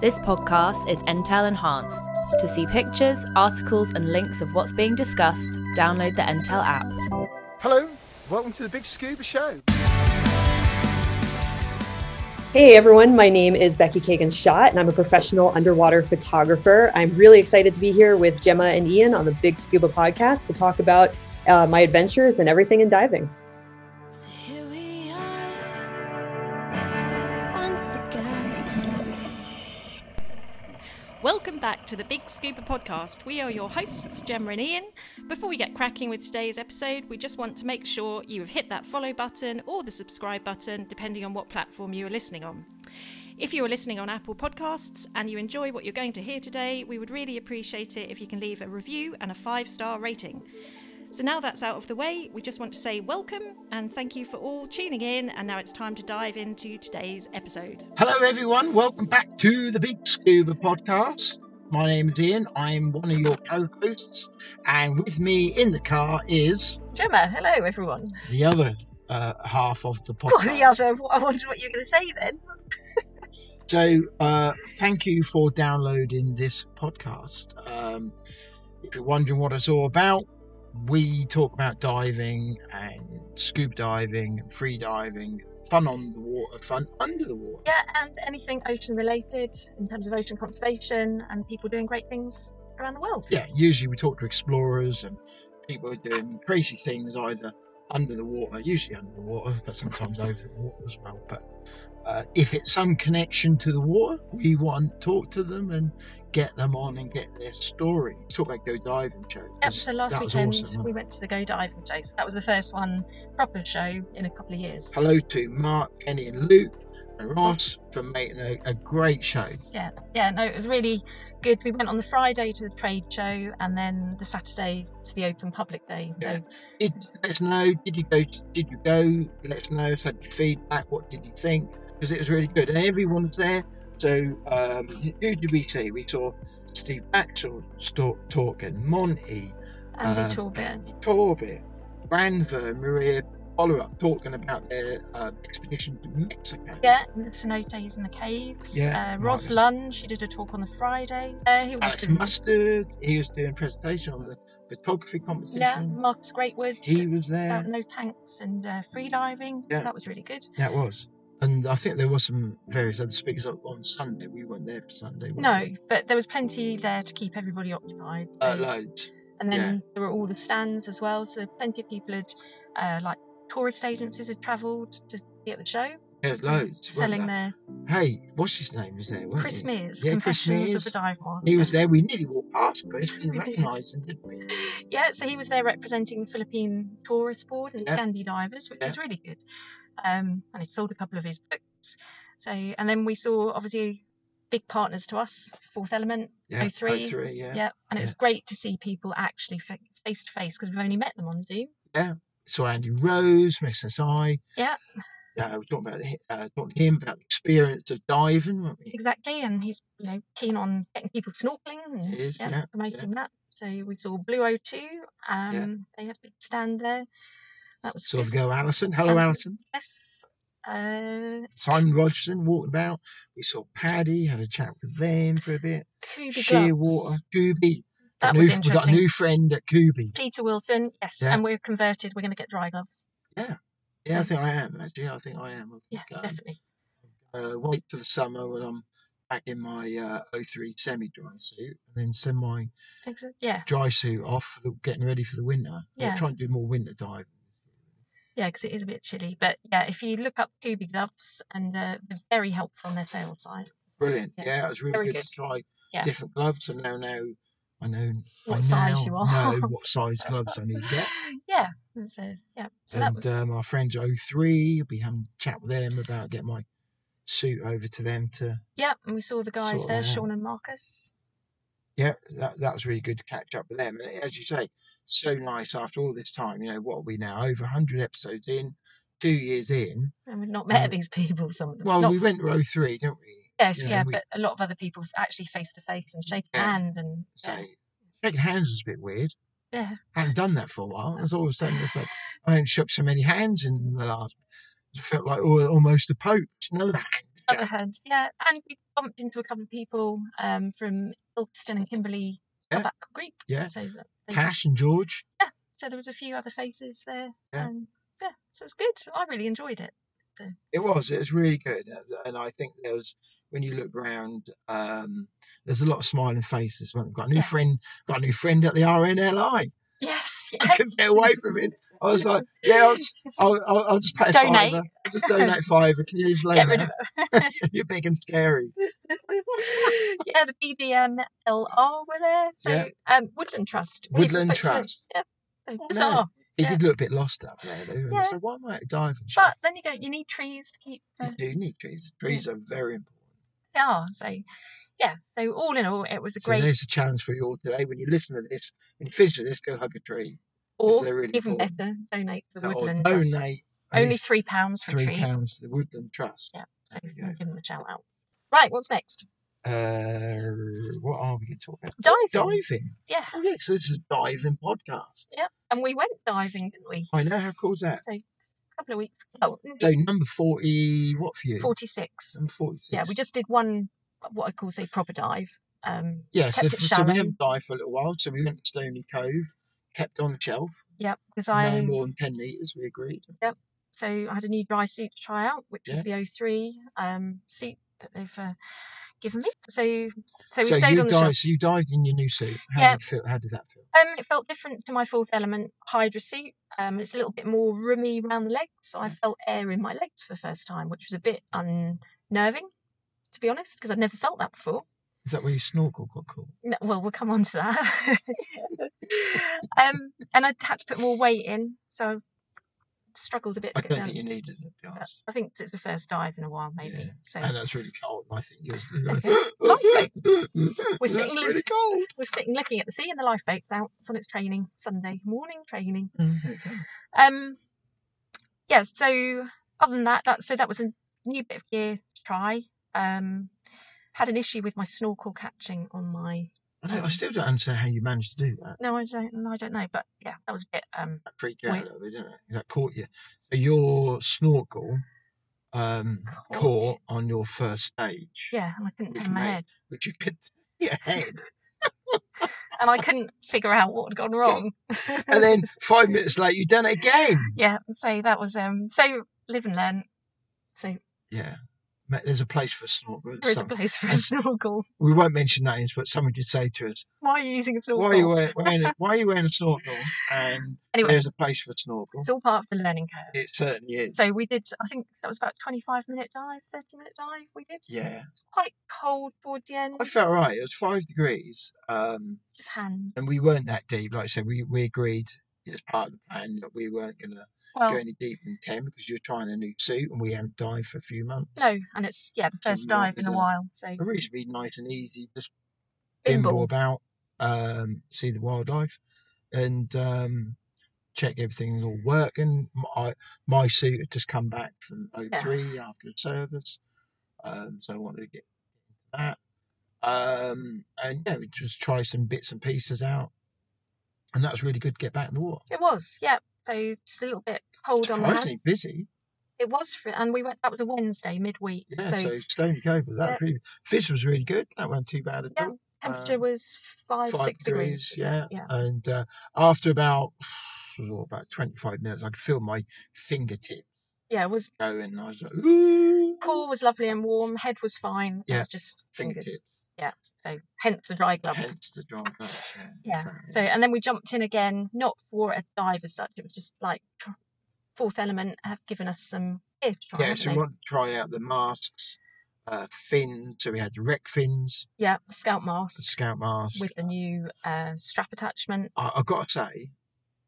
This podcast is Entale enhanced. To see pictures, articles, and links of what's being discussed, download the Entale app. Hello, welcome to the Big Scuba Show. Hey everyone, my name is Becky Kagan Schott, and I'm a professional underwater photographer. I'm really excited to be here with Gemma and Ian on the Big Scuba podcast to talk about uh, my adventures and everything in diving. Back to the Big Scuba Podcast. We are your hosts, Gemma and Ian. Before we get cracking with today's episode, we just want to make sure you have hit that follow button or the subscribe button, depending on what platform you are listening on. If you are listening on Apple Podcasts and you enjoy what you're going to hear today, we would really appreciate it if you can leave a review and a five star rating. So now that's out of the way, we just want to say welcome and thank you for all tuning in. And now it's time to dive into today's episode. Hello, everyone. Welcome back to the Big Scuba Podcast. My name is Ian. I'm one of your co hosts, and with me in the car is Gemma, hello everyone. the other uh, half of the podcast. What the other? I wondered what you were going to say then. So, uh, thank you for downloading this podcast. Um, if you're wondering what it's all about, we talk about diving and scuba diving, free diving, fun on the water, fun under the water. Yeah, and anything ocean related in terms of ocean conservation and people doing great things around the world. Yeah, usually we talk to explorers and people are doing crazy things either under the water, usually under the water, but sometimes over the water as well. But uh, if it's some connection to the water, we want to talk to them and get them on and get their story. Talk about go diving shows. Yep, so last weekend awesome. we went to the Go Diving Show. So that was the first one proper show in a couple of years. Hello to Mark, Kenny, and Luke and Ross for making a, a great show. Yeah, yeah, no, it was really good. We went on the Friday to the trade show and then the Saturday to the open public day. So Yeah. Did, let us know. Did you go? Did you go? Let us know. Send your feedback. What did you think? Because it was really good, and everyone was there. So um, who did we see? We saw Steve Maxwell talk, talking, Monty, Andy Um, Torbet. Andy Branver, Maria Follow-up talking about their uh, expedition to Mexico. Yeah, and the cenotes in the caves. Yeah, uh, Ros marvellous. Lunn, she did a talk on the Friday. Uh, he was Alex doing- Mustard, he was doing a presentation on the photography competition. Yeah, Marcus Greatwood He was there. about no tanks and uh, free diving. Yeah. So that was really good. That was. And I think there was some various other speakers on- on Sunday. We weren't there for Sunday. No, we? but there was plenty there to keep everybody occupied. so- Uh, loads. and then there were all the stands as well. So plenty of people had, uh, like tourist agencies had travelled to be at the show, Yeah, loads. selling there? their Hey, what's his name? Was there? Chris he? Mears, Yeah, Chris Confessions Mears. of a Dive Master. He was there. We nearly walked past Chris. We We didn't did. recognise him, did we? Yeah, so he was there representing the Philippine Tourist Board and Yeah. Scandi Divers, which Yeah. was really good. Um, and he sold a couple of his books. So, and then we saw obviously big partners to us, Fourth Element, Yeah, O3. O3, yeah. yeah, and it was great to see people actually face to face because we've only met them on Zoom. Yeah. So Andy Rose from SSI. Yeah. Yeah, we were talking about the, uh, talking to him about the experience of diving, weren't we? Exactly, and he's you know keen on getting people snorkeling and is, yeah, promoting that. So we saw Blue O2. Um, They had a big stand there. That was the good. girl Alison. Hello, Alison. Yes. Uh, Simon Rogerson walked about. We saw Paddy, had a chat with them for a bit. Kubi Shearwater, Kubi. That Got a was new- We got a new friend at Kubi. Peter Wilson, yes, Yeah. and we're converted. We're going to get dry gloves. Yeah, yeah, I think I am actually. I think I am. I Yeah, um, definitely. uh, wait for the summer when I'm back in my uh, O3 semi-dry suit, and then send my Exa- yeah, dry suit off for the, getting ready for the winter. Yeah. I'll try and do more winter diving. Yeah, because it is a bit chilly. But yeah, if you look up Kubi gloves, and uh, they're very helpful on their sales side. Brilliant. Yeah, Yeah, it was really very good, good. to try Yeah. different gloves, and now now I know What I size you are. know what size gloves I need to get. yeah, and so yeah, so and was um, our friends at O3, I'll be having a chat with them about getting my suit over to them to yeah. And we saw the guys there. Sean and Marcus. Yeah, that that was really good to catch up with them. And as you say, so nice after all this time. You know, what are we now? Over 100 episodes in, two years in. And we've not met Um, these people. Some of them. Well, Not- we went to O3, didn't we? Yes, you know, yeah, we- but a lot of other people actually face to face and shake Yeah. hand and So yeah, shaking hands was a bit weird. yeah. I hadn't done that for a while. It's all of a sudden, it's like, I hadn't shook so many hands in the last. It felt like al- almost a pope. Another hand. Chat. Otherhead, yeah, and we bumped into a couple of people um, from Ilkeston and Kimberley Yeah. Tobacco Group. Yeah. So, that they- Tash and George. Yeah. So there was a few other faces there. Yeah. Um, yeah, so it was good. I really enjoyed it. It was. It was really good, and I think there was when you look around, um, there's a lot of smiling faces. We've got a new Yeah. friend. Got a new friend at the RNLI. Yes, I yes. couldn't get away from it. I was like, yeah, I'll just, I'll, I'll, just pay a Donate. fiver. I'll just donate fiver. Can you just lay Get rid of there? You're big and scary. yeah, the BDMLR were there. So Yeah. um, Woodland Trust. we Woodland to. Trust. Yeah. So Oh, bizarre. He Yeah. did look a bit lost up there, though. Yeah. said, why am I diving? But then you go, you need trees to keep you do need trees. Trees are very important. yeah. So yeah. So all in all, it was a So great. there's a challenge for you all today. When you listen to this, when you finish with this, go hug a tree. or really even important. better, donate to the Or Woodland Trust. donate Only three pounds for a three tree. pounds to the Woodland Trust. Yeah. So give them a shout out. Right, what's next? Uh, what are we going to talk about? Diving. Diving. Yeah. Oh, yeah, so this is a diving podcast. Yeah. And we went diving, didn't we? I know how cool is that. So a couple of weeks ago. So number forty, what for you? 46. Number forty-six. Yeah, we just did one, what I call, say, proper dive. Um, yeah. So, so we haven't dived for a little while. So we went to Stony Cove, kept on the shelf, yeah, because no I more than ten meters. We agreed. Yep. So I had a new dry suit to try out, which was the O3 um, suit that they've uh, given me. So, so we so stayed on the dived. shelf. So you dived in your new suit. How Yeah. did it feel? How did that feel? Um, it felt different to my fourth element Hydra suit. Um, it's a little bit more roomy around the legs, so I felt air in my legs for the first time, which was a bit unnerving, to be honest, because I'd never felt that before. Is that where your snorkel got caught? No, well, we'll come on to that. um, and I had to put more weight in, so I struggled a bit I to get don't down. think you needed it. To be honest. I think it's the first dive in a while, maybe. Yeah. So And that's really cold. I think yours. Lifeboat. We're sitting really cold. we're sitting looking at the sea, and the lifeboat's out. It's on its training Sunday morning training. Mhm. Um, yeah. So other than that, that so that was a new bit of gear to try. Um, had an issue with my snorkel catching on my. I, don't, I still don't understand how you managed to do that. No, I don't. I don't know, but yeah, that was a bit. Um, That freaked you out a little bit, didn't it? That caught you. So your snorkel um, Caught caught on your first stage, yeah, and I couldn't turn my made- head, which you could see your head. and I couldn't figure out what had gone wrong. and then five minutes later, you done it again. yeah, so that was um. So live and learn. So Yeah. There's a place for a snorkel. there is a place for a snorkel. we won't mention names, but someone did say to us, Why are you using a snorkel? "Why are you wearing, wearing a, why are you wearing a snorkel?" And Anyway, there's a place for a snorkel. it's all part of the learning curve. It certainly is. So we did. I think that was about twenty-five minute dive, thirty minute dive. We did. yeah, It's quite cold towards the end. I felt right. It was five degrees, um, Just hand. and we weren't that deep. Like I said, we we agreed as part of the plan that we weren't going to Well, go any deeper than 10 because you're trying a new suit and we haven't dived for a few months. no, and it's yeah the first wanted dive in a while. So A reasonably nice and easy, just bimble. about, um, see the wildlife and um, check everything's all working. My, my suit had just come back from O3 after a service, um, so I wanted to get that. Um, and yeah, we just try some bits and pieces out. And that was really good to get back in the water. It was yeah. So just a little bit cold on the hands. busy. It was, for, and we went. That was a Wednesday midweek. Yeah, so, so, Stony Cove, that Yeah. was really, fish was really good. That wasn't too bad at Yeah, all. temperature um, was five, Five six degrees. degrees, yeah. yeah. And uh, after about oh, about twenty five minutes, I could feel my fingertips Yeah, it was. going. I was like, ooh, Core was lovely and warm. Head was fine. Yeah, was just fingers. fingertips. Yeah. So hence the dry glove. Hence the dry gloves. Yeah. Yeah. exactly. So and then we jumped in again, not for a dive as such. It was just like fourth element have given us some gear to try. yeah, so we want to try out the masks, uh, fins. So we had the rec fins, Yeah, the scout mask. the scout mask. with the new uh, strap attachment. I, I've got to say,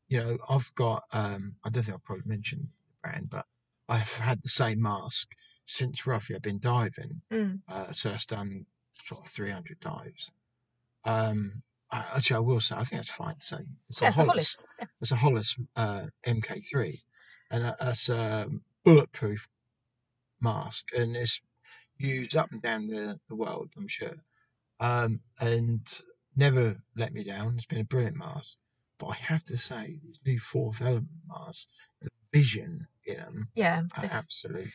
you know, I've got, um, I don't think I've probably mentioned the brand, but I've had the same mask since roughly I've been diving. Mm. Uh, so I've done sort of 300 dives. Um, I, actually, I will say, I think that's fine to say. It's Yeah, a it's a Hollis. Hollis. Yeah. A Hollis uh, MK3, and that- that's a bulletproof mask, and it's used up and down the, the world, I'm sure. Um, and never let me down. It's been a brilliant mask. But I have to say, these new fourth element masks, the vision in them Yeah, are absolute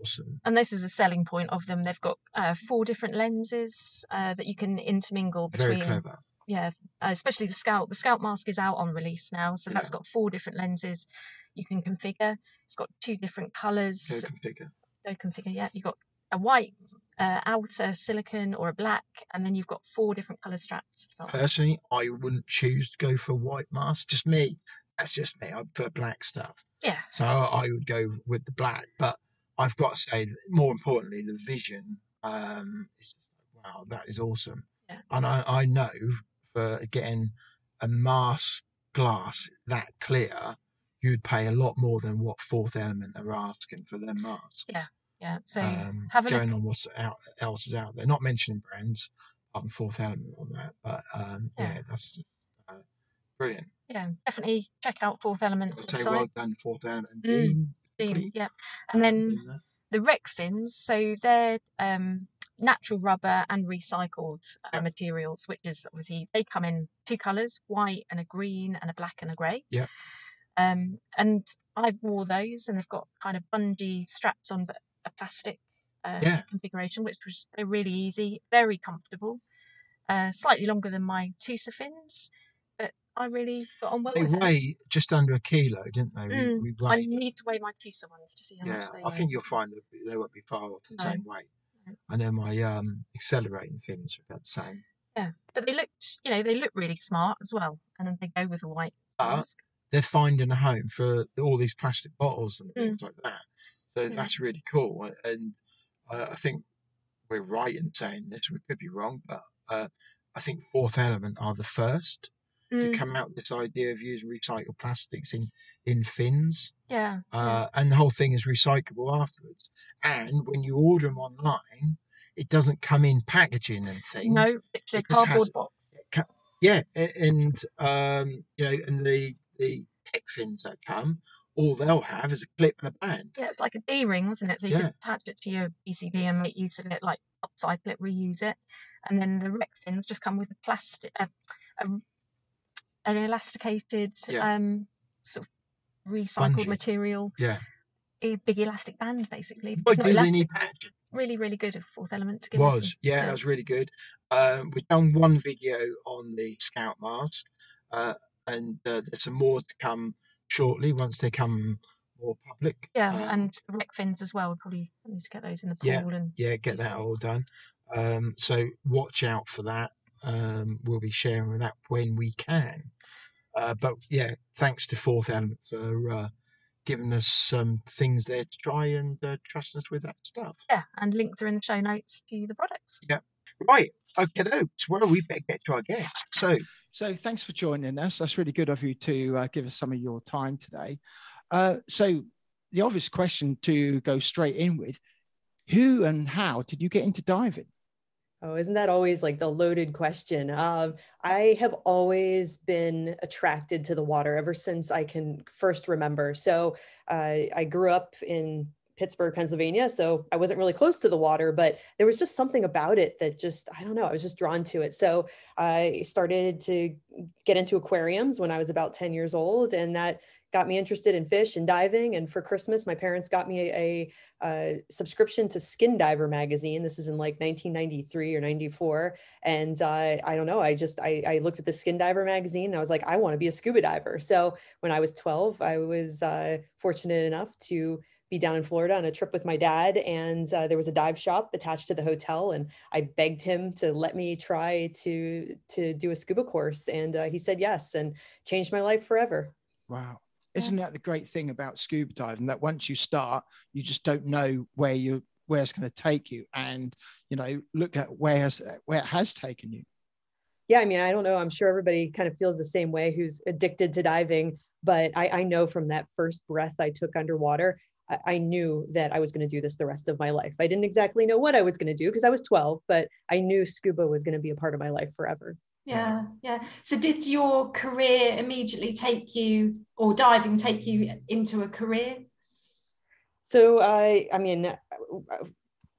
awesome. And this is a selling point of them. They've got uh, four different lenses uh, that you can intermingle between. Very clever. Yeah, uh, especially the Scout. The Scout mask is out on release now, so that's Yeah. got four different lenses you can configure. It's got two different colours. Go configure. Go configure. Yeah, you've got a white uh, outer silicon or a black, and then you've got four different colour straps. to put on. Personally, I wouldn't choose to go for white mask. Just me. That's just me. I prefer black stuff. Yeah, So I would go with the black. But I've got to say, more importantly, the vision. Um, is, wow, that is awesome. Yeah. And I, I know for getting a mask glass that clear, you'd pay a lot more than what Fourth Element are asking for their masks. Yeah. yeah. So um, have a going look. on what's out, else is out there. Not mentioning brands, apart from Fourth Element on that, but um, yeah. Yeah. that's uh, brilliant. Yeah, definitely check out Fourth Element I'd say well done, Fourth Element. Mm, Yeah, and then the rec fins. So they're um, natural rubber and recycled uh, Yeah. materials, which is obviously they come in two colours: white and a green, and a black and a grey. Yeah. Um, and I wore those, and they've got kind of bungee straps on, but a plastic uh, Yeah. configuration, which was they're really easy, very comfortable. Uh, slightly longer than my Tusa fins, I really got on well They weigh just under a kilo, didn't they? We, Mm, we I need to weigh my Tusa ones to see how Yeah, much they I weigh. think you'll find that they won't be far off the No. same weight. No. I know my um, accelerating fins are about the same. Yeah, but they looked, you know, they look really smart as well, and then they go with a white But mask. they're finding a home for all these plastic bottles and Mm. things like that. So Yeah. that's really cool. And uh, I think we're right in saying this. We could be wrong, but uh, I think Fourth Element are the first to Mm, come out with this idea of using recycled plastics in in fins. yeah, uh, and the whole thing is recyclable afterwards. And when you order them online, it doesn't come in packaging and things. no, literally a it cardboard has- box. Yeah, and um, you know, and the the tech fins that come, all they'll have is a clip and a band. Yeah, it's like a D ring, wasn't it? So you Yeah. could attach it to your BCD and make use of it, like upcycle it, reuse it, and then the rec fins just come with a plastic, a, a, an elasticated, Yeah. um, sort of recycled Bungee. material, Yeah, a big elastic band, basically. It's not elastic. need. Really, really good at Fourth Element to give. Was some- yeah, that was really good. Um, we've done one video on the Scout mask, uh, and uh, there's some more to come shortly once they come more public. Yeah, Um, and the rec fins as well. We probably need to get those in the pool Yeah, and yeah, get that all done. Um, so watch out for that. Um, we'll be sharing that when we can. Uh, but yeah, thanks to Fourth Element for uh, giving us some things there to try and uh, trust us with that stuff. yeah, and links are in the show notes to the products. Yeah. Right, okay, folks. Well, we better get to our guest. So, So thanks for joining us. That's really good of you to uh, give us some of your time today. Uh, so the obvious question to go straight in with, who and how did you get into diving? Oh, isn't that always like the loaded question? I have always been attracted to the water ever since I can first remember. So uh, I grew up in Pittsburgh, Pennsylvania. So I wasn't really close to the water, but there was just something about it that just, I don't know, I was just drawn to it. So I started to get into aquariums when I was about 10 years old. And that got me interested in fish and diving. And for Christmas, my parents got me a, a subscription to Skin Diver magazine. This is in like 1993 or 94. And uh, I don't know, I just, I, I looked at the Skin Diver magazine and I was like, I want to be a scuba diver. So when I was 12, I was uh, fortunate enough to be down in Florida on a trip with my dad, and uh, there was a dive shop attached to the hotel, and I begged him to let me try to to do a scuba course, and uh, he said yes, and changed my life forever. Wow. Isn't that the great thing about scuba diving that once you start, you just don't know where you where it's going to take you, and you know, look at where has where it has taken you. Yeah, I mean, I don't know. I'm sure everybody kind of feels the same way who's addicted to diving, but I, I know from that first breath I took underwater, I, I knew that I was going to do this the rest of my life. I didn't exactly know what I was going to do because I was 12, but I knew scuba was going to be a part of my life forever. Yeah, yeah. So did your career immediately take you, or diving take you into a career? So I, I mean, uh,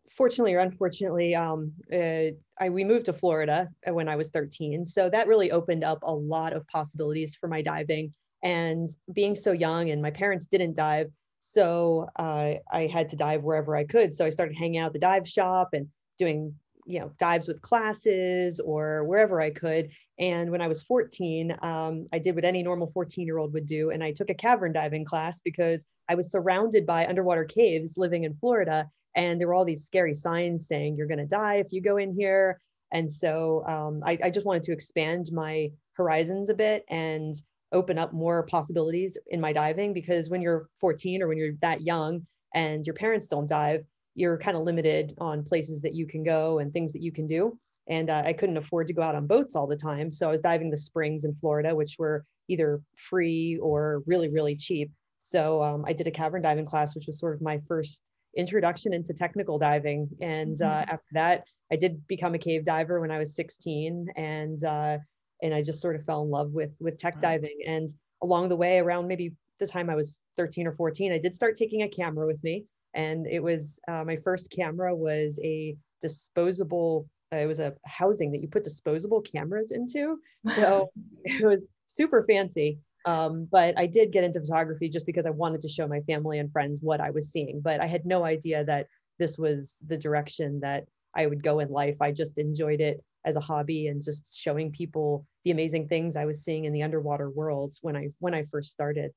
fortunately or unfortunately, um, uh, I we moved to Florida when I was 13, so that really opened up a lot of possibilities for my diving. And being so young, and my parents didn't dive, So uh, I had to dive wherever I could. So I started hanging out at the dive shop and doing you know dives with classes or wherever I could. And when I was 14, um, I did what any normal 14 year old would do, and I took a cavern diving class because I was surrounded by underwater caves living in Florida, and there were all these scary signs saying you're going to die if you go in here. And so um, I, I just wanted to expand my horizons a bit and open up more possibilities in my diving because when you're 14 or when you're that young and your parents don't dive, you're kind of limited on places that you can go and things that you can do. And uh, I couldn't afford to go out on boats all the time. So I was diving the springs in Florida, which were either free or really, really cheap. So um, I did a cavern diving class, which was sort of my first introduction into technical diving. And uh, Mm-hmm. after that, I did become a cave diver when I was 16. And uh, and I just sort of fell in love with with tech Wow. diving. And along the way, around maybe the time I was 13 or 14, I did start taking a camera with me. And it was uh, my first camera was a disposable. Uh, it was a housing that you put disposable cameras into. So it was super fancy. Um, but I did get into photography just because I wanted to show my family and friends what I was seeing. But I had no idea that this was the direction that I would go in life. I just enjoyed it as a hobby and just showing people the amazing things I was seeing in the underwater worlds when I when I first started.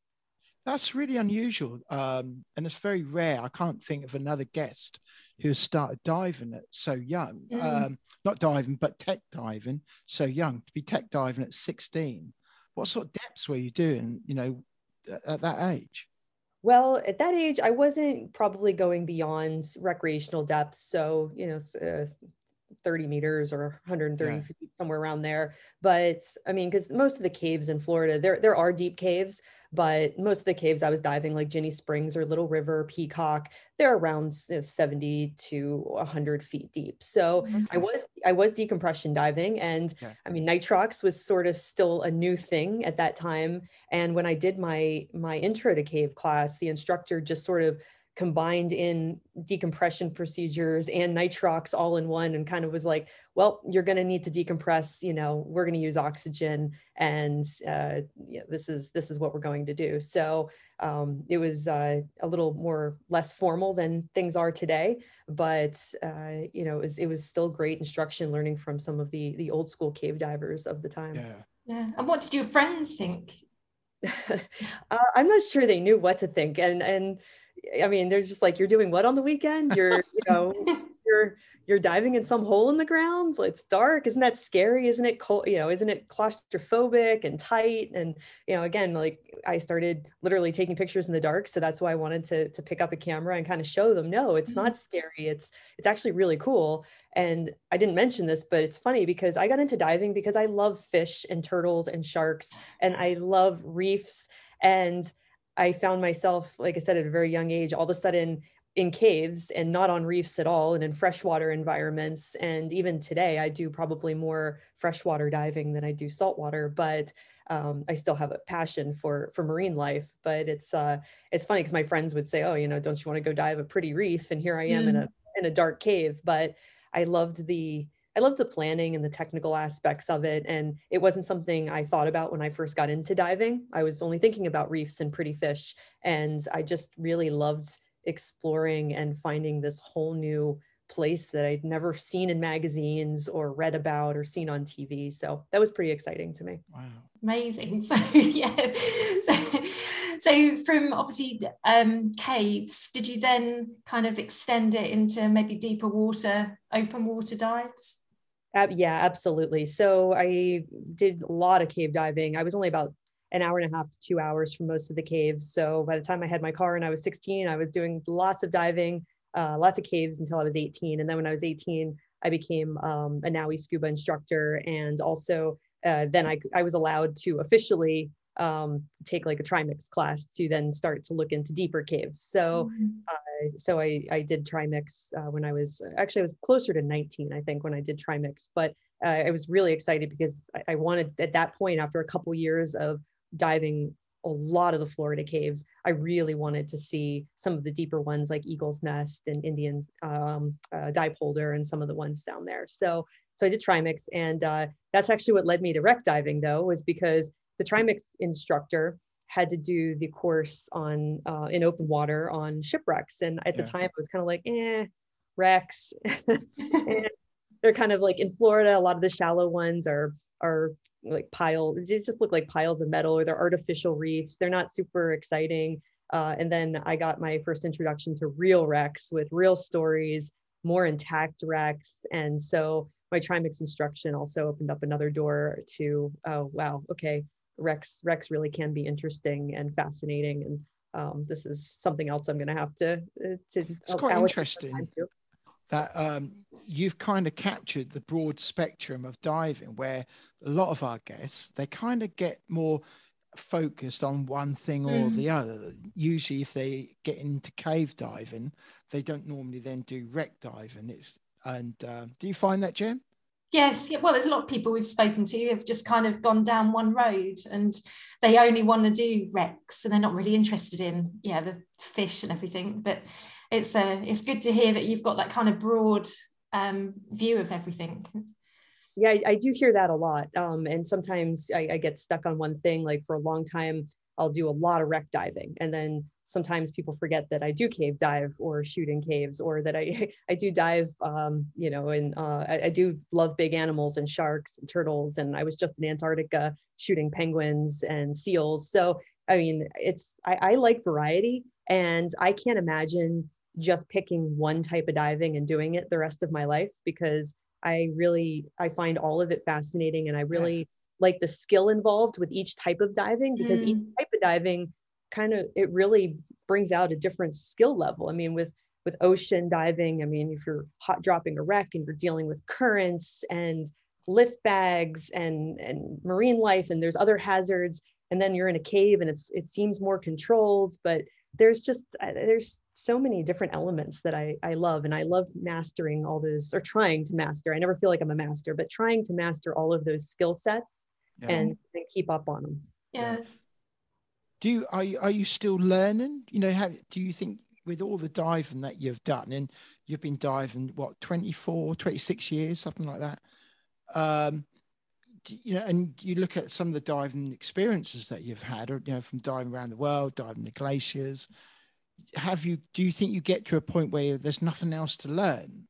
That's really unusual, um, and it's very rare. I can't think of another guest who has started diving at so young. Mm. Um, not diving, but tech diving so young. To be tech diving at 16, what sort of depths were you doing? You know, at- at that age. Well, at that age, I wasn't probably going beyond recreational depths. So, you know, uh, 30 meters or 130 Yeah. feet, somewhere around there. But I mean, because most of the caves in Florida, there, there are deep caves, but most of the caves I was diving, like Ginnie Springs or Little River, Peacock, they're around uh, 70 to 100 feet deep. So I was I was decompression diving, and. I mean nitrox was sort of still a new thing at that time. And when I did my my intro to cave class, the instructor just sort of combined in decompression procedures and nitrox all in one and kind of was like well you're going to need to decompress you know we're going to use oxygen and uh, yeah, this is this is what we're going to do so um, it was uh, a little more less formal than things are today but uh, you know it was, it was still great instruction learning from some of the the old school cave divers of the time Yeah. Yeah. And what did your friends think? uh, I'm not sure they knew what to think. And and I mean, they're just like, you're doing what on the weekend? You're, you know, you're you're diving in some hole in the ground. It's dark. Isn't that scary? Isn't it cold? You know, isn't it claustrophobic and tight? And you know, again, like I started literally taking pictures in the dark. So that's why I wanted to to pick up a camera and kind of show them, no, it's mm-hmm. not scary. It's it's actually really cool. And I didn't mention this, but it's funny because I got into diving because I love fish and turtles and sharks and I love reefs. And I found myself, like I said, at a very young age, all of a sudden in caves and not on reefs at all and in freshwater environments. And even today, I do probably more freshwater diving than I do saltwater, but um, I still have a passion for for marine life. But it's uh, it's funny because my friends would say, "Oh, you know, don't you want to go dive a pretty reef?" And here I am in a in a dark cave. But I loved the I love the planning and the technical aspects of it. And it wasn't something I thought about when I first got into diving. I was only thinking about reefs and pretty fish. And I just really loved exploring and finding this whole new place that I'd never seen in magazines or read about or seen on TV. So that was pretty exciting to me. Wow. Amazing. So yeah. So, so from obviously um, caves, did you then kind of extend it into maybe deeper water, open water dives? Uh, yeah, absolutely. So I did a lot of cave diving. I was only about an hour and a half to two hours from most of the caves. So by the time I had my car and I was 16, I was doing lots of diving, uh, lots of caves until I was 18. And then when I was 18, I became um, a NAUI scuba instructor. And also uh, then I, I was allowed to officially um, take like a trimix class to then start to look into deeper caves. So so I, I did trimix uh, when I was actually I was closer to 19 I think when I did trimix but uh, I was really excited because I, I wanted at that point after a couple years of diving a lot of the Florida caves I really wanted to see some of the deeper ones like Eagle's Nest and Indian um, uh, and some of the ones down there. So so I did trimix and uh, that's actually what led me to wreck diving though was because the trimix instructor had to do the course on uh, in open water on shipwrecks, and at the time I was kind of like, eh, wrecks. And they're kind of like in Florida. A lot of the shallow ones are are like piles. They just look like piles of metal, or they're artificial reefs. They're not super exciting. Uh, and then I got my first introduction to real wrecks with real stories, more intact wrecks. And so my Trimix instruction also opened up another door to, oh, wow, okay, wrecks, wrecks really can be interesting and fascinating. And um, this is something else I'm going to have to, uh, to It's quite interesting. that um, you've kind of captured the broad spectrum of diving where a lot of our guests they kind of get more focused on one thing or Mm. the other usually if they get into cave diving they don't normally then do wreck diving it's and uh, do you find that Jem? Yes, well, there's a lot of people we've spoken to who've just kind of gone down one road and they only want to do wrecks and they're not really interested in yeah the fish and everything. But it's uh, it's good to hear that you've got that kind of broad um, view of everything. Yeah, I, I do hear that a lot. Um, and sometimes I, I get stuck on one thing. Like for a long time, I'll do a lot of wreck diving. And then sometimes people forget that I do cave dive or shoot in caves or that I, I do dive, um, you know, and uh, I, I do love big animals and sharks and turtles. And I was just in Antarctica shooting penguins and seals. So, I mean, it's, I, I like variety and I can't imagine just picking one type of diving and doing it the rest of my life because I really I find all of it fascinating and I really like the skill involved with each type of diving because each Mm. type of diving kind of it really brings out a different skill level. I mean with with ocean diving, I mean if you're hot dropping a wreck and you're dealing with currents and lift bags and and marine life and there's other hazards and then you're in a cave and it's it seems more controlled but there's just uh, there's so many different elements that I, I love and I love mastering all those or trying to master. I never feel like I'm a master, but trying to master all of those skill sets Yeah. and, and keep up on them. Yeah. Do you are you are you still learning? You know have do you think with all the diving that you've done and you've been diving what 24 26 years something like that? Um do- you know and you look at some of the diving experiences that you've had or you know from diving around the world diving the glaciers? Have you do you think you get to a point where there's nothing else to learn?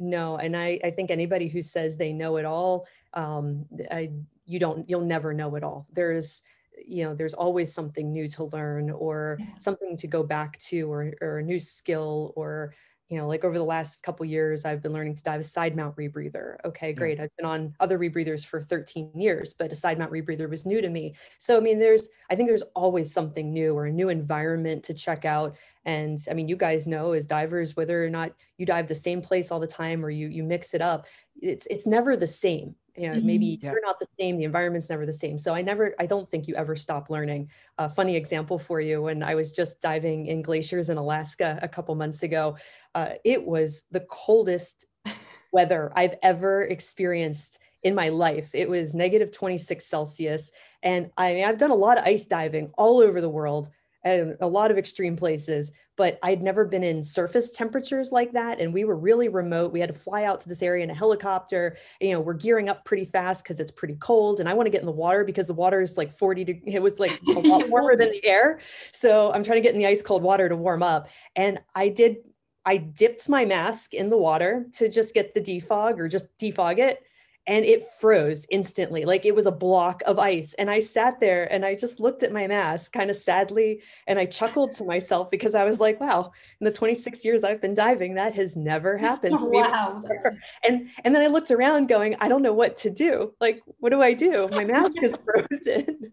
No, and I, I think anybody who says they know it all, um, I, you don't, you'll never know it all. There's, you know, there's always something new to learn or Yeah. something to go back to or, or a new skill or, you know, like over the last couple years, I've been learning to dive a side mount rebreather. Okay, great. I've been on other rebreathers for 13 years, but a side mount rebreather was new to me. So, I mean, there's, I think there's always something new or a new environment to check out. And I mean, you guys know as divers, whether or not you dive the same place all the time or you you mix it up, it's it's never the same. You know, maybe Yeah. you're not the same, the environment's never the same. So I never, I don't think you ever stop learning. A funny example for you, when I was just diving in glaciers in Alaska a couple months ago, uh, it was the coldest weather I've ever experienced in my life. It was negative 26 Celsius. And I mean, I've done a lot of ice diving all over the world and a lot of extreme places, but I'd never been in surface temperatures like that. And we were really remote. We had to fly out to this area in a helicopter. You know, we're gearing up pretty fast because it's pretty cold. And I want to get in the water because the water is like 40 to, it was like a lot warmer than the air. So I'm trying to get in the ice cold water to warm up. And I did, I dipped my mask in the water to just get the defog or just defog it and it froze instantly like it was a block of ice. And i sat there and i just looked at my mask kind of sadly and i chuckled to myself because i was like wow in the 26 years i've been diving that has never happened to wow. and and then i looked around going i don't know what to do. Like what do i do? My mask is frozen.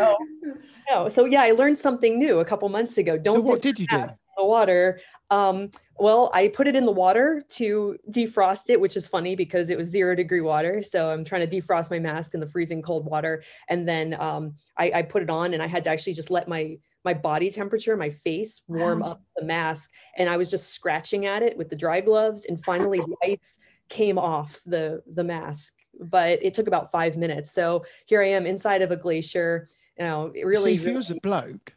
Oh. no so yeah i learned something new a couple months ago. Don't so what did you your do? mask in the water um well i put it in the water to defrost it which is funny because it was zero degree water. So i'm trying to defrost my mask in the freezing cold water. And then um i, I put it on and i had to actually just let my my body temperature my face warm Wow. up the mask. And i was just scratching at it with the dry gloves. And finally the ice came off the the mask. But it took about five minutes. So here i am inside of a glacier. You know it really, See, if you was a bloke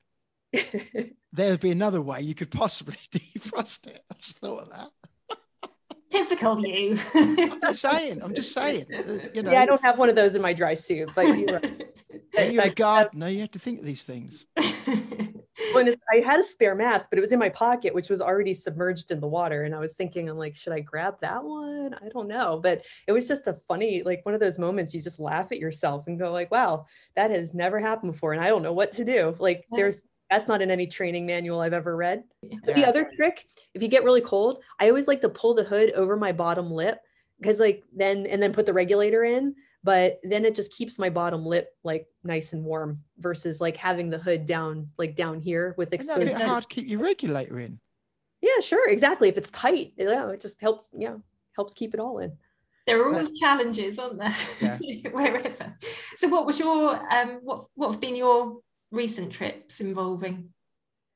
really there would be another way you could possibly defrost it i just thought of that Typical you. i'm just saying i'm just saying uh, you know yeah i don't have one of those in my dry suit but you're right. You're a gardener, you have to think of these things. when I had a spare mask, but it was in my pocket, which was already submerged in the water. And I was thinking, I'm like, should I grab that one? I don't know. But it was just a funny, like one of those moments you just laugh at yourself and go, like, wow, that has never happened before. And I don't know what to do. Like Yeah. there's that's not in any training manual I've ever read. But the other trick, if you get really cold, I always like to pull the hood over my bottom lip because like then and then put the regulator in. But then it just keeps my bottom lip like nice and warm versus like having the hood down like down here with Isn't that exposed. hard to keep your regulator in? Yeah, sure, exactly. If it's tight, yeah, it just helps. Yeah, helps keep it all in. There are always challenges, aren't there? Yeah. Wherever. So, what was your um, what what have been your recent trips involving?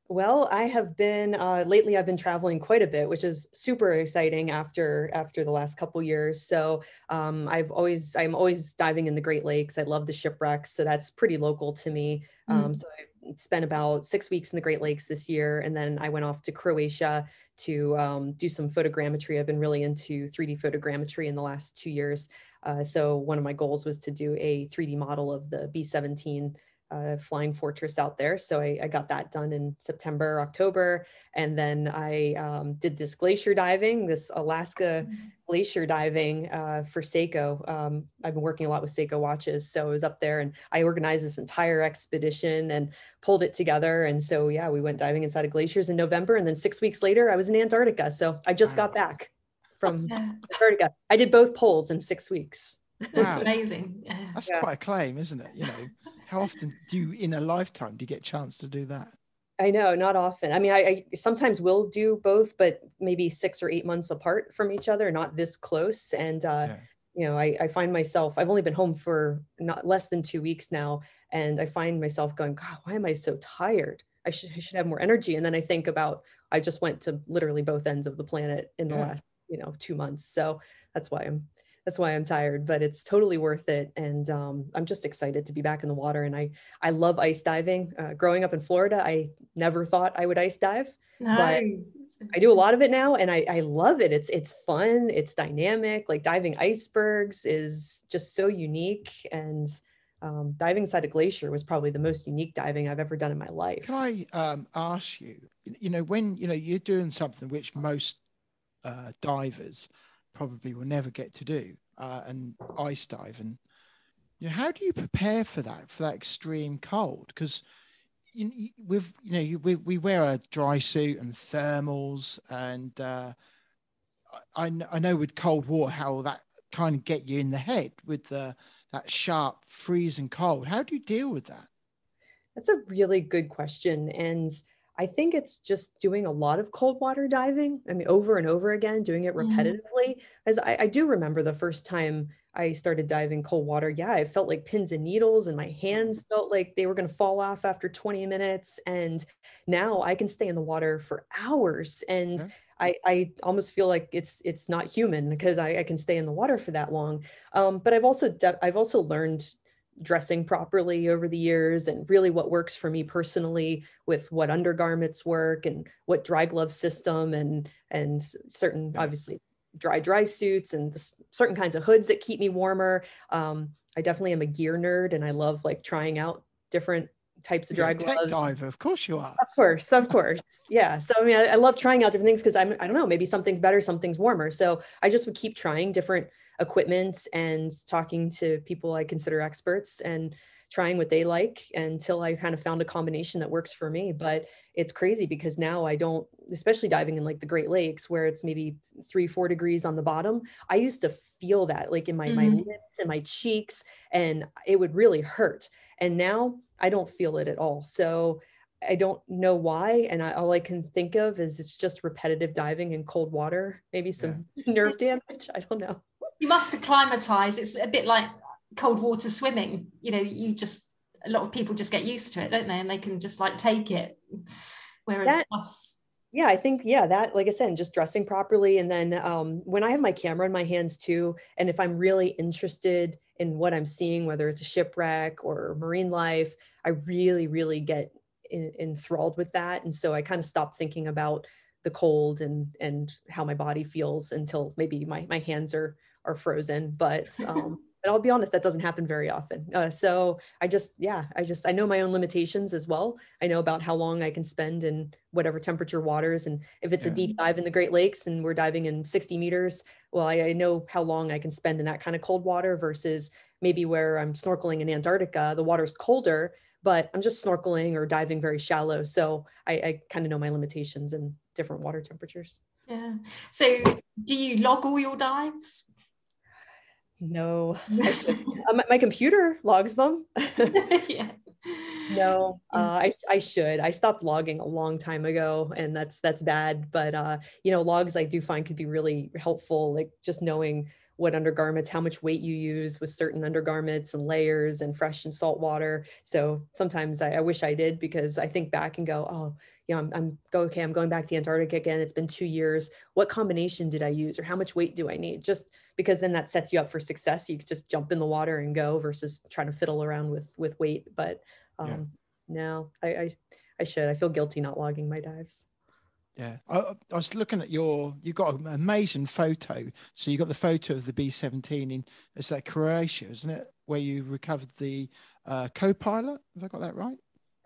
Well, I have been uh, lately. I've been traveling quite a bit, which is super exciting after after the last couple years. So um, I've always I'm always diving in the Great Lakes. I love the shipwrecks, so that's pretty local to me. Um, so I spent about six weeks in the Great Lakes this year, and then I went off to Croatia to um, do some photogrammetry. I've been really into 3D photogrammetry in the last two years. Uh, so one of my goals was to do a 3D model of the B-17 uh, flying fortress out there. So I, I got that done in September, October. And then I um, did this glacier diving, this Alaska glacier diving uh, for Seiko. Um, I've been working a lot with Seiko watches. So I was up there and I organized this entire expedition and pulled it together. And so, yeah, we went diving inside of glaciers in November. And then six weeks later, I was in Antarctica. So I just Wow. got back from Antarctica. I did both poles in six weeks. that's Wow. amazing. That's Yeah. quite a claim, isn't it? You know, how often do you in a lifetime do you get a chance to do that? I know, not often. I mean, I, I sometimes will do both, but maybe six or eight months apart from each other, not this close. And uh, Yeah. you know, I, I find myself. I've only been home for not less than two weeks now, and I find myself going, God, why am I so tired? I should I should have more energy. And then I think about I just went to literally both ends of the planet in the Yeah. last you know two months, so that's why I'm that's why I'm tired. But it's totally worth it, and um, I'm just excited to be back in the water. And I I love ice diving. Uh, growing up in Florida, I never thought I would ice dive. No, But I do a lot of it now and I, I love it. It's it's fun, it's dynamic. Like diving icebergs is just so unique. And um, diving inside a glacier was probably the most unique diving I've ever done in my life. Can I um, ask you, you know, when you know you're doing something which most uh, divers probably will never get to do, uh, and ice dive, and you know, how do you prepare for that for that extreme cold? Because you, you- with you know you, we, we wear a dry suit and thermals, and uh, I, I I know with cold water how that kind of get you in the head with the that sharp freezing cold. How do you deal with that? That's a really good question. And I think it's just doing a lot of cold water diving. I mean, over and over again, doing it Mhm. repetitively. As I, I do remember the first time I started diving cold water, yeah, I felt like pins and needles, and my hands felt like they were going to fall off after 20 minutes. And now I can stay in the water for hours. And. I, I almost feel like it's it's not human because I, I can stay in the water for that long. Um, but I've also de- I've also learned dressing properly over the years and really what works for me personally with what undergarments work and what dry glove system and and certain obviously dry dry suits and certain kinds of hoods that keep me warmer um, i definitely am a gear nerd and i love like trying out different types of You're dry gloves diver, of course you are. of course, of course. Yeah. So I mean, I, I love trying out different things because I'm I don't know, maybe something's better, something's warmer. So I just would keep trying different equipment and talking to people I consider experts and trying what they like until I kind of found a combination that works for me. But it's crazy because now I don't, especially diving in like the Great Lakes where it's maybe three, four degrees on the bottom. I used to feel that like in my my Mhm. lips and my cheeks, and it would really hurt. And now I don't feel it at all. So I don't know why. And I, all I can think of is it's just repetitive diving in cold water, maybe some nerve damage. I don't know. You must acclimatize. It's a bit like cold water swimming. You know, you just a lot of people just get used to it, don't they? And they can just like take it. Whereas That- us, Yeah, I think, yeah, that, like I said, just dressing properly. And then um, when I have my camera in my hands too, and if I'm really interested in what I'm seeing, whether it's a shipwreck or marine life, I really, really get in, enthralled with that. And so I kind of stop thinking about the cold and and how my body feels until maybe my, my hands are are frozen. But um, but I'll be honest, that doesn't happen very often. Uh, so I just, yeah, I just, I know my own limitations as well. I know about how long I can spend in whatever temperature waters. And if it's Yeah. a deep dive in the Great Lakes and we're diving in 60 meters, well, I, I know how long I can spend in that kind of cold water versus maybe where I'm snorkeling in Antarctica, the water's colder, but I'm just snorkeling or diving very shallow. So I, I kind of know my limitations in different water temperatures. Yeah. So do you log all your dives? No. Uh, my, my computer logs them. yeah. no, uh, I, I should. I stopped logging a long time ago, and that's that's bad. But uh, you know, logs I do find could be really helpful, like just knowing what undergarments, how much weight you use with certain undergarments and layers and fresh and salt water. So sometimes I, I wish I did because I think back and go, oh, you know, I'm, I'm go okay, I'm going back to Antarctica again. It's been two years. What combination did I use, or how much weight do I need? Just because then that sets you up for success. You could just jump in the water and go versus trying to fiddle around with with weight. But um, Yeah. no, I, I I should. I feel guilty not logging my dives. Yeah, I, I- I was looking at your. You got an amazing photo. So you got the photo of the B seventeen in. It's that Croatia, isn't it? Where you recovered the uh, co-pilot. Have I got that right?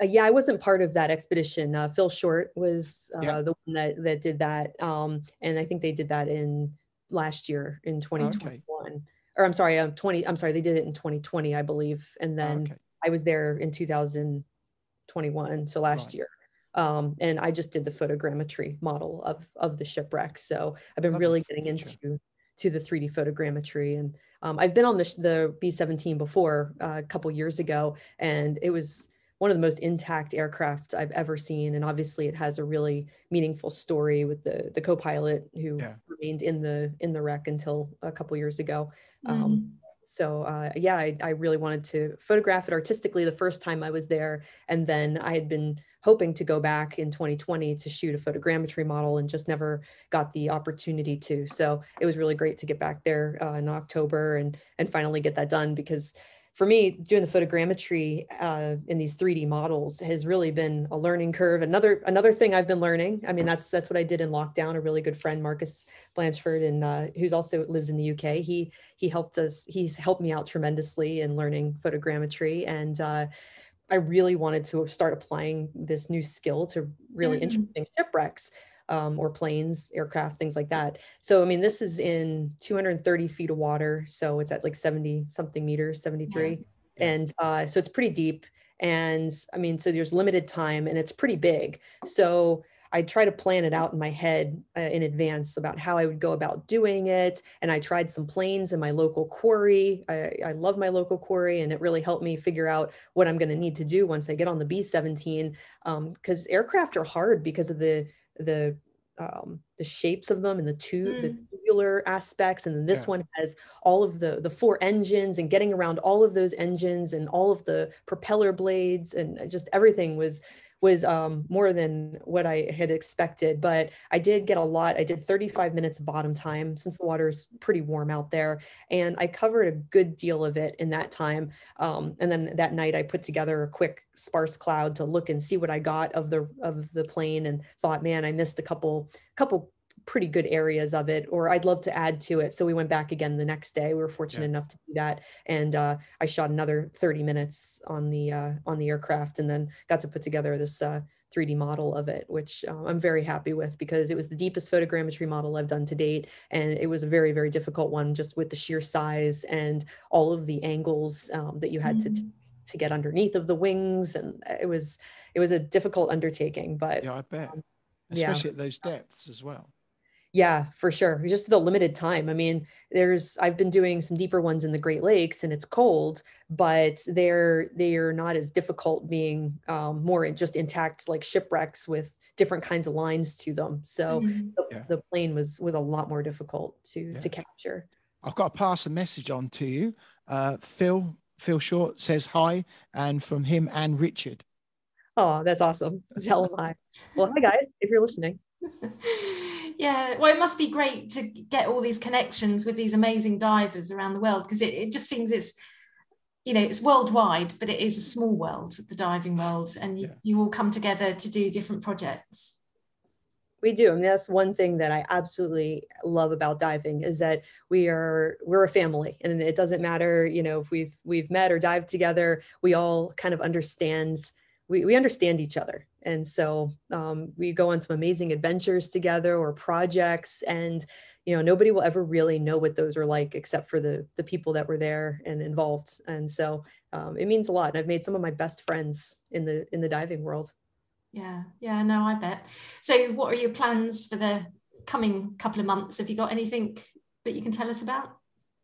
Uh, yeah, I wasn't part of that expedition. Uh, Phil Short was uh, Yeah. the one that that did that, um, and I think they did that in last year in 2021. Or I'm sorry, um, 20. I'm sorry, they did it in 2020, I believe, and Oh, then okay. I was there in 2021, so last Right. year. Um, and I just did the photogrammetry model of of the shipwreck. So I've been really getting into to the 3D photogrammetry, and um, I've been on the the B17 before uh, a couple years ago, and it was one of the most intact aircraft I've ever seen. And obviously, it has a really meaningful story with the the co-pilot who Yeah. remained in the in the wreck until a couple years ago. Um, Mm. So uh, yeah, I, I really wanted to photograph it artistically the first time I was there, and then I had been hoping to go back in 2020 to shoot a photogrammetry model, and just never got the opportunity to. So it was really great to get back there uh, in October and and finally get that done because for me, doing the photogrammetry uh, in these 3D models has really been a learning curve. Another another thing I've been learning. I mean, that's that's what I did in lockdown. A really good friend, Marcus Blatchford, and uh, who's also lives in the UK. He he helped us. He's helped me out tremendously in learning photogrammetry, and uh, I really wanted to start applying this new skill to really Mhm. interesting shipwrecks. Um, or planes, aircraft, things like that. So, I mean, this is in 230 feet of water. So it's at like 70 something meters, 73 Yeah. and uh, so it's pretty deep and i mean so there's limited time and it's pretty big so i try to plan it out in my head uh, in advance about how i would go about doing it and i tried some planes in my local quarry I, I love my local quarry and it really helped me figure out what i'm going to need to do once i get on the b-17 because aircraft are hard because of the the um, the shapes of them and the two the Mm. tubular aspects and then this Yeah. one has all of the the four engines and getting around all of those engines and all of the propeller blades and just everything was was um, more than what I had expected. But I did get a lot. I did 35 minutes of bottom time since the water is pretty warm out there, and I covered a good deal of it in that time. Um, and then that night, I put together a quick sparse cloud to look and see what I got of the of the plane, and thought, man, I missed a couple couple pretty good areas of it or i'd love to add to it so we went back again the next day we were fortunate Yeah. enough to do that and uh, i shot another 30 minutes on the uh, on the aircraft and then got to put together this uh, 3d model of it which uh, i'm very happy with because it was the deepest photogrammetry model i've done to date and it was a very very difficult one just with the sheer size and all of the angles um, that you had to Mm. to get underneath of the wings and it was it was a difficult undertaking but Yeah, I bet. Um, yeah. Especially at those depths as well. Yeah, for sure. Just the limited time. I mean, there's I've been doing some deeper ones in the Great Lakes and it's cold, but they're they're not as difficult being um, more just intact like shipwrecks with different kinds of lines to them. So Mm. the, Yeah. the plane was was a lot more difficult to Yeah. to capture. I've got to pass a message on to you. Uh, Phil Phil Short says hi, and from him and Richard. Oh, that's awesome. Tell them hi. Well, hi guys, if you're listening. yeah well it must be great to get all these connections with these amazing divers around the world because it, it just seems it's you know it's worldwide but it is a small world the diving world and you, Yeah. you all come together to do different projects We do. I mean, that's one thing that I absolutely love about diving is that we are we're a family, and it doesn't matter, you know, if we've we've met or dived together. We all kind of understands we we understand each other, and so um, we go on some amazing adventures together or projects, and you know, nobody will ever really know what those are like except for the the people that were there and involved, and so um, it means a lot. And I've made some of my best friends in the in the diving world. Yeah, yeah, no, I bet. So, what are your plans for the coming couple of months? Have you got anything that you can tell us about?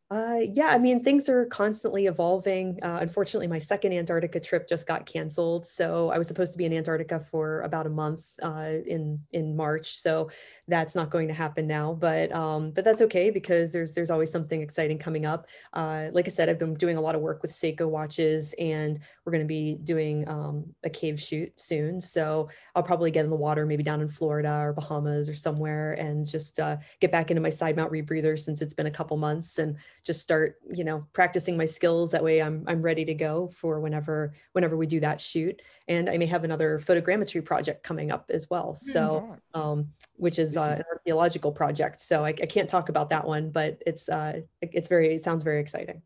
Uh, yeah, I mean, things are constantly evolving. Uh, unfortunately, my second Antarctica trip just got canceled. So I was supposed to be in Antarctica for about a month uh, in in March. So that's not going to happen now. But um, but that's okay because there's there's always something exciting coming up. Uh, like I said, I've been doing a lot of work with Seiko watches, and we're going to be doing um, a cave shoot soon. So I'll probably get in the water, maybe down in Florida or Bahamas or somewhere, and just uh, get back into my side mount rebreather since it's been a couple months and just start you know practicing my skills. That way i'm i'm ready to go for whenever whenever we do that shoot. And i may have another photogrammetry project coming up as well. So um, which is uh, an archaeological project. So I, I can't talk about that one but it's uh it's very it sounds very exciting.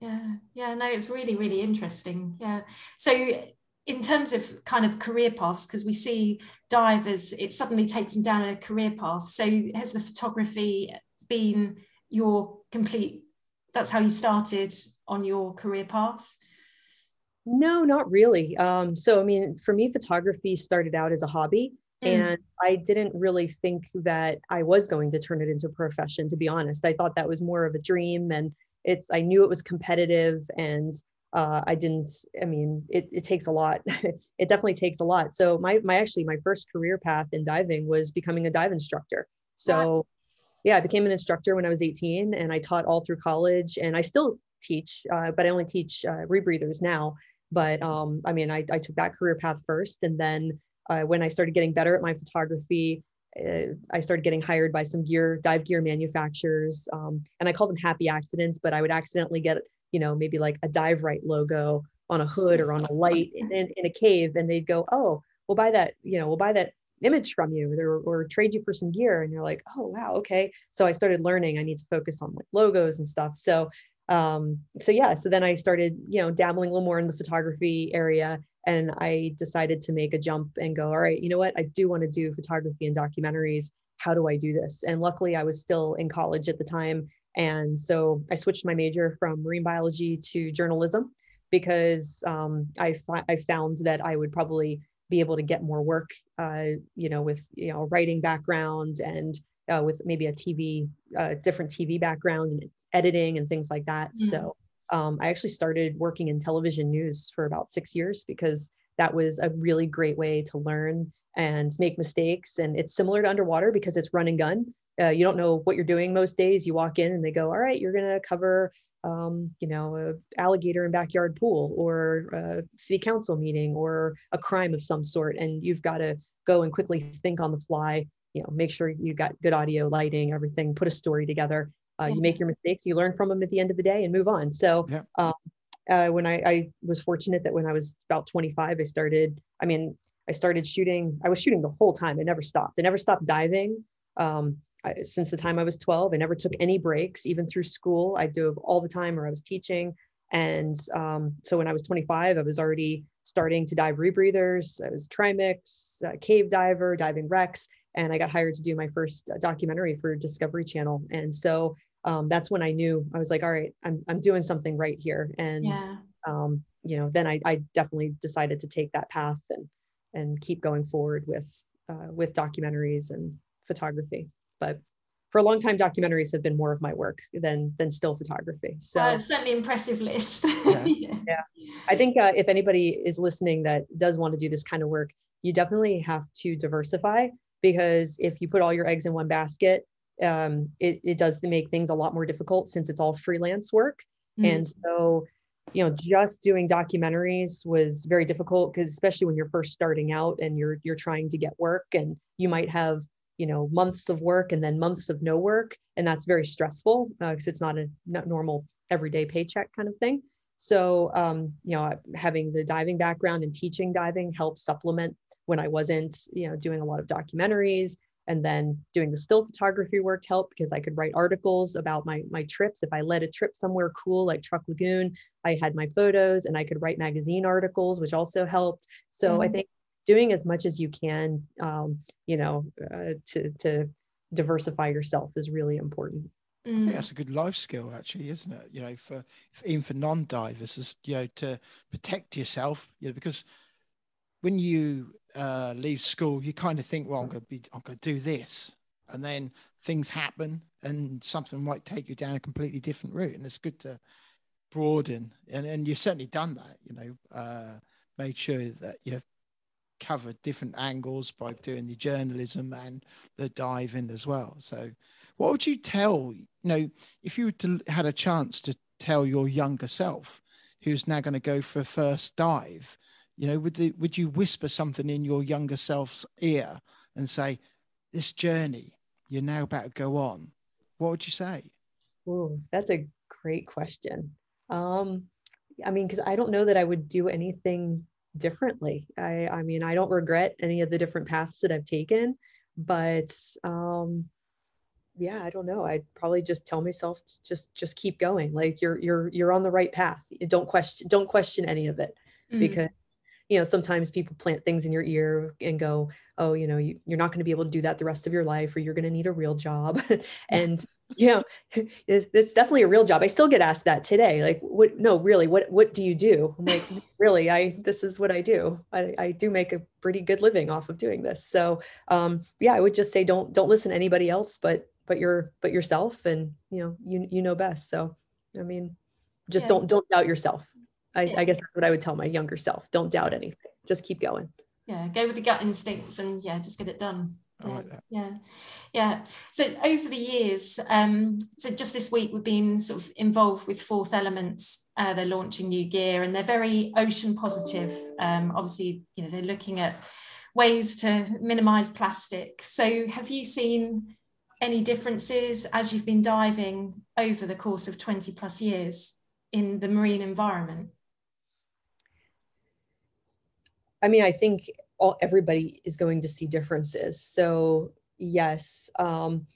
Yeah. Yeah no it's really really interesting. Yeah. So in terms of kind of career paths because we see divers it suddenly takes them down a career path. So has the photography been your complete that's how you started on your career path? No, not really. Um, so, I mean, for me, photography started out as a hobby. Mm. And I didn't really think that I was going to turn it into a profession, to be honest. I thought that was more of a dream. And it's, I knew it was competitive and uh, I didn't, I mean, it, it takes a lot. it definitely takes a lot. So my, my, actually my first career path in diving was becoming a dive instructor. So yeah, I became an instructor when I was 18 and I taught all through college and I still teach, uh, but I only teach uh, rebreathers now. But um, I mean, I, I, took that career path first. And then uh, when I started getting better at my photography, uh, I started getting hired by some gear, dive gear manufacturers. Um, and I call them happy accidents, but I would accidentally get, you know, maybe like a Dive Rite logo on a hood or on a light in, in a cave. And they'd go, oh, we'll buy that, you know, we'll buy that image from you or, or trade you for some gear and you're like oh wow okay. So i started learning i need to focus on like logos and stuff. So um so yeah so then i started you know dabbling a little more in the photography area and i decided to make a jump and go all right you know what? I do want to do photography and documentaries. How do i do this? And luckily i was still in college at the time and so i switched my major from marine biology to journalism because um, I, I found that i would probably be able to get more work, uh, you know, with you know writing background and uh, with maybe a TV, uh, different TV background and editing and things like that. Mm-hmm. So um, I actually started working in television news for about six years because that was a really great way to learn and make mistakes. And it's similar to underwater because it's run and gun. Uh, you don't know what you're doing most days. You walk in and they go, all right, you're going to cover um, you know, a alligator in backyard pool or a city council meeting or a crime of some sort. And you've got to go and quickly think on the fly, you know, make sure you got good audio, lighting, everything, put a story together. Uh. You make your mistakes, you learn from them at the end of the day and move on. So yeah. um, uh, when I, I was fortunate that when I was about 25, I started, I mean, I started shooting, I was shooting the whole time. I never stopped. I never stopped diving. Um, I, since the time I was 12. I never took any breaks, even through school. I do all the time, or I was teaching. And um, so when I was 25, I was already starting to dive rebreathers. I was trimix, uh, cave diver, diving wrecks, and I got hired to do my first uh, documentary for Discovery Channel. And so um, that's when I knew I was like, all right, I'm I'm doing something right here. And yeah. um, you know, then I, I definitely decided to take that path and and keep going forward with uh, with documentaries and photography but for a long time documentaries have been more of my work than than still photography so uh, certainly impressive list yeah. yeah. i think uh, if anybody is listening that does want to do this kind of work you definitely have to diversify because if you put all your eggs in one basket um, it, it does make things a lot more difficult since it's all freelance work mm. and so you know just doing documentaries was very difficult because especially when you're first starting out and you're you're trying to get work and you might have you know months of work and then months of no work and that's very stressful because uh, it's not a not normal everyday paycheck kind of thing so um, you know having the diving background and teaching diving helped supplement when i wasn't you know doing a lot of documentaries and then doing the still photography work helped because I could write articles about my my trips. If I led a trip somewhere cool like Truk Lagoon, I had my photos and I could write magazine articles, which also helped. So mm-hmm. I think doing as much as you can, um, you know, uh, to to diversify yourself is really important. I think mm. that's a good life skill, actually, isn't it? You know, for, for even for non-divers, is you know to protect yourself. You know, because when you uh, leave school, you kind of think, well, I'm going to be, I'm going to do this, and then things happen, and something might take you down a completely different route, and it's good to broaden, and and you've certainly done that. You know, uh, made sure that you've covered different angles by doing the journalism and the diving as well. So what would you tell, you know, if you to had a chance to tell your younger self who's now going to go for a first dive, you know, would the, would you whisper something in your younger self's ear and say, this journey you're now about to go on, what would you say? Oh, that's a great question. Um, I mean, because I don't know that I would do anything differently. I, I mean, I don't regret any of the different paths that I've taken, but um, yeah i don't know i'd probably just tell myself just just keep going like you're you're you're on the right path don't question don't question any of it mm. because you know sometimes people plant things in your ear and go oh you know you, you're not going to be able to do that the rest of your life or you're going to need a real job. And you know it's definitely a real job. I still get asked that today like what no really what what do you do? I'm like really i this is what i do. I, I do make a pretty good living off of doing this. So um yeah i would just say don't don't listen to anybody else but but you're but yourself and you know you you know best. So i mean just yeah. don't don't doubt yourself I, yeah. I guess that's what i would tell my younger self don't doubt anything just keep going yeah go with the gut instincts and yeah just get it done yeah, like yeah, yeah. So over the years, um, so just this week we've been sort of involved with Fourth Elements. Uh, they're launching new gear and they're very ocean positive. Um, obviously, you know they're looking at ways to minimise plastic. So have you seen any differences as you've been diving over the course of 20 plus years in the marine environment? I mean, I think all everybody is going to see differences. So yes, um,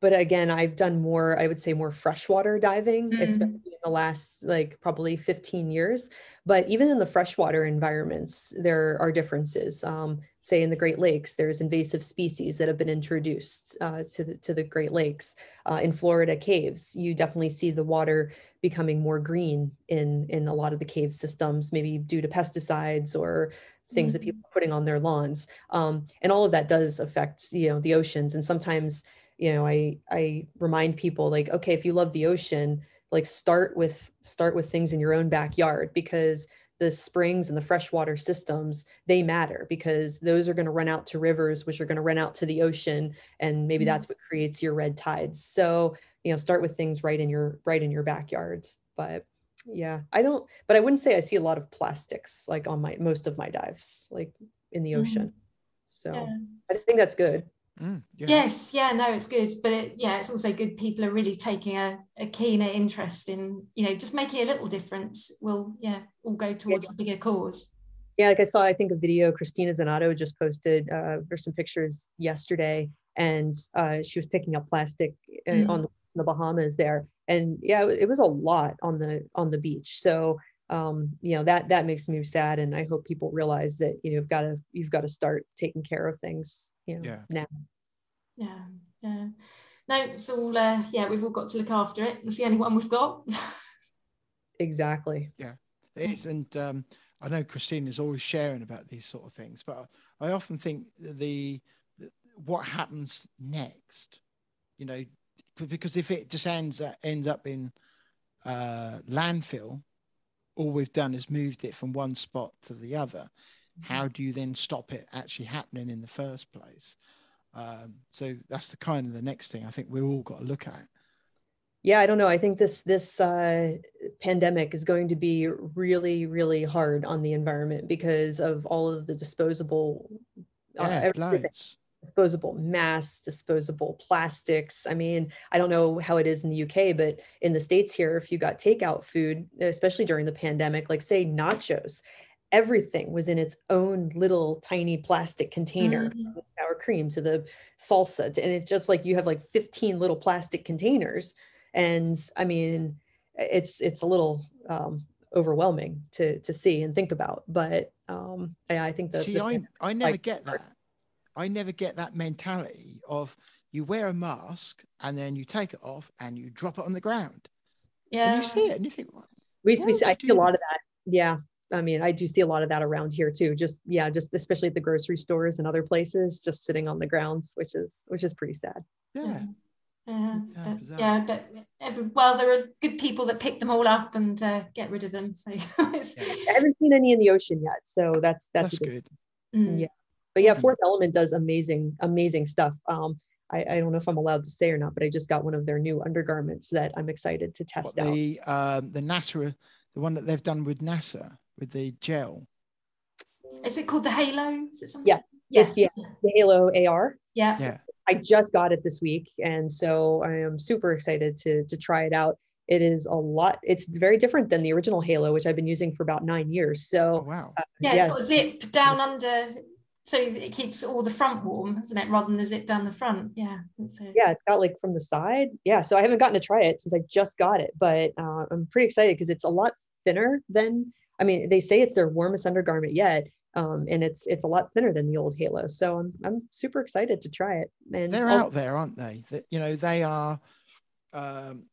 but again, I've done more, I would say more freshwater diving, mm-hmm. especially in the last like probably 15 years. But even in the freshwater environments, there are differences. Um, say in the Great Lakes, there's invasive species that have been introduced uh, to, the, to the Great Lakes. Uh, in Florida caves, you definitely see the water becoming more green in, in a lot of the cave systems, maybe due to pesticides or things mm-hmm. that people are putting on their lawns. Um, and all of that does affect, you know, the oceans. And sometimes you know i i remind people like okay if you love the ocean like start with start with things in your own backyard because the springs and the freshwater systems they matter because those are going to run out to rivers which are going to run out to the ocean and maybe mm-hmm. that's what creates your red tides so you know start with things right in your right in your backyard but yeah i don't but i wouldn't say i see a lot of plastics like on my most of my dives like in the ocean mm-hmm. so yeah. i think that's good Mm, yeah. Yes, yeah, no, it's good, but it, yeah, it's also good. People are really taking a, a, keener interest in, you know, just making a little difference. Will yeah, all go towards yeah. the bigger cause. Yeah, like I saw, I think a video Cristina Zenato just posted. Uh, there's some pictures yesterday, and uh, she was picking up plastic uh, mm. on the Bahamas there, and yeah, it, it was a lot on the on the beach. So um, you know that that makes me sad. And i hope people realize that you know you've got to you've got to start taking care of things you know yeah. now. Yeah yeah. No it's all uh, yeah we've all got to look after it. It's the only one we've got. Exactly. Yeah it is. And um, i know christine is always sharing about these sort of things but i often think the, the what happens next you know because if it just ends uh, ends up in uh, landfill all we've done is moved it from one spot to the other. Mm-hmm. How do you then stop it actually happening in the first place? Um, so that's the kind of the next thing I think we've all got to look at. Yeah, I don't know. I think this this uh, pandemic is going to be really, really hard on the environment because of all of the disposable uh, yeah, disposable masks, disposable plastics. I mean, I don't know how it is in the UK, but in the States here, if you got takeout food, especially during the pandemic, like say nachos, everything was in its own little tiny plastic container Mhm. the sour cream to the salsa to- and it's just like you have like 15 little plastic containers and i mean it's it's a little um overwhelming to to see and think about but um yeah, i think that See, the- I, I never like- get that. I never get that mentality of you wear a mask and then you take it off and you drop it on the ground. Yeah. And you see it and you think, "What?" we, we see, I see a lot that? of that. Yeah. I mean, I do see a lot of that around here too. Just yeah, just especially at the grocery stores and other places, just sitting on the grounds, which is which is pretty sad. yeah. Yeah, Yeah, but, yeah, but every, well, there are good people that pick them all up and uh, get rid of them. So, it's, I haven't seen any in the ocean yet, so that's that's, That's good. good. Mm. Yeah. But yeah, Mm. Fourth Element does amazing, amazing stuff. Um, I, I don't know if I'm allowed to say or not, but I just got one of their new undergarments that I'm excited to test What, out. the um, the NASA, the one that they've done with NASA with the gel. Is it called the Halo? Is it something? Yeah, Yes. it's- The Halo AR. Yeah. Yeah. I just got it this week, and so I am super excited to to try it out. It is a lot. It's very different than the original Halo, which I've been using for about nine years. Oh So wow. Yeah, yes. it's got zip down under, so it keeps all the front warm, isn't it? Rather than the zip down the front. Yeah. that's it. yeah, it's got like from the side. Yeah, so I haven't gotten to try it since I just got it, but uh, I'm pretty excited because it's a lot thinner than. I mean, they say it's their warmest undergarment yet, um, and it's it's a lot thinner than the old Halo. So I'm I'm super excited to try it. And They're also- out there, aren't they? That you know, they are um,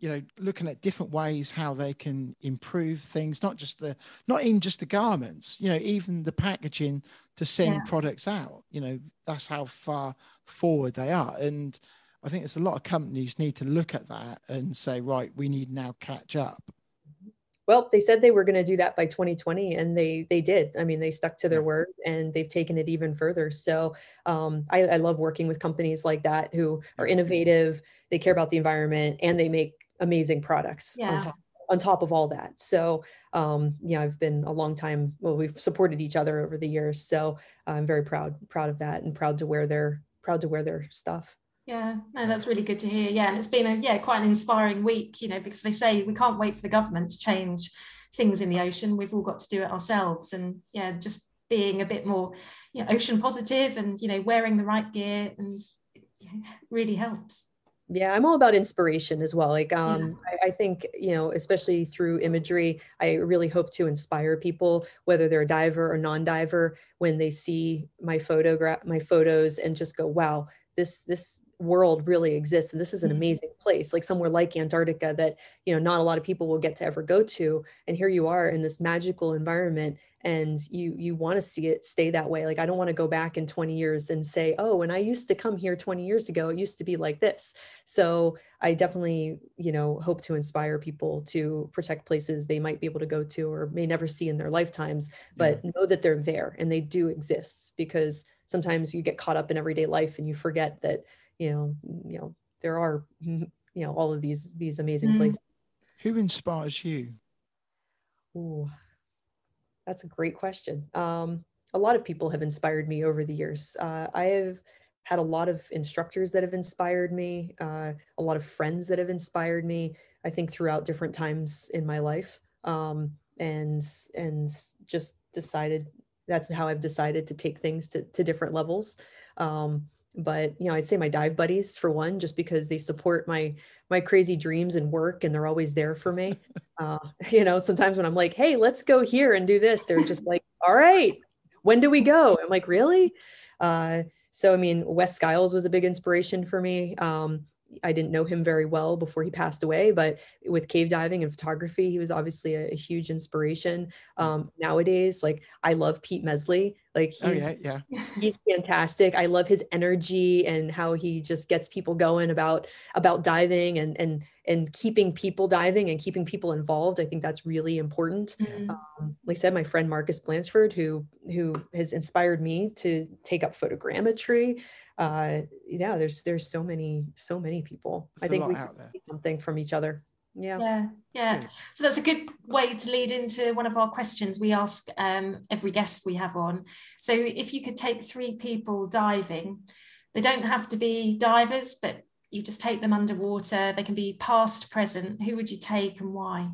you know, looking at different ways how they can improve things, not just the not in just the garments, you know, even the packaging to send Yeah. products out. You know, that's how far forward they are. And I think there's a lot of companies need to look at that and say, right, we need now catch up. Well, they said they were going to do that by 2020, and they they did. I mean, they stuck to their word, and they've taken it even further. So um, I, I love working with companies like that who are innovative, they care about the environment, and they make amazing products Yeah. on top on top of all that. So um, yeah, I've been a long time. Well, we've supported each other over the years, so I'm very proud proud of that, and proud to wear their proud to wear their stuff. Yeah, no, that's really good to hear. Yeah, and it's been a yeah quite an inspiring week, you know, because they say we can't wait for the government to change things in the ocean. We've all got to do it ourselves, and yeah, just being a bit more, you know, ocean positive, and you know, wearing the right gear, and yeah, really helps. Yeah, I'm all about inspiration as well. Like, um, I, I think, you know, especially through imagery, I really hope to inspire people, whether they're a diver or non-diver, when they see my photograph, my photos, and just go, "Wow, this this world really exists, and this is an Mhm. amazing place." Like somewhere like Antarctica that you know not a lot of people will get to ever go to, and here you are in this magical environment, and you you want to see it stay that way. Like I don't want to go back in 20 years and say, "Oh, when I used to come here 20 years ago, it used to be like this." So I definitely, you know, hope to inspire people to protect places they might be able to go to or may never see in their lifetimes, but know that they're there and they do exist because sometimes you get caught up in everyday life and you forget that, you know, you know, there are, you know, all of these these amazing Mm. places. Who inspires you? Ooh, that's a great question. Um, a lot of people have inspired me over the years. Uh, I have had a lot of instructors that have inspired me, uh, a lot of friends that have inspired me. I think throughout different times in my life, um, and and just decided that's how I've decided to take things to, to different levels. Um, but you know, I'd say my dive buddies for one, just because they support my my crazy dreams and work, and they're always there for me. Uh, you know, sometimes when I'm like, "Hey, let's go here and do this," they're just like, "All right, when do we go?" I'm like, "Really?" Uh, so, I mean, Wes Skiles was a big inspiration for me. Um, I didn't know him very well before he passed away, but with cave diving and photography, he was obviously a, a huge inspiration. Um, nowadays, like I love Pete Mesley. Like Oh he's yeah, yeah. he's fantastic. I love his energy and how he just gets people going about about diving and and and keeping people diving and keeping people involved. I think that's really important. Mm. Um, like I said, my friend Marcus Blatchford, who who has inspired me to take up photogrammetry. Uh, yeah, there's there's so many so many people. There's I think we lot can out there. something from each other. Yeah. Yeah, yeah. So that's a good way to lead into one of our questions we ask um, every guest we have on. So if you could take three people diving, they don't have to be divers, but you just take them underwater. They can be past, present. Who would you take and why?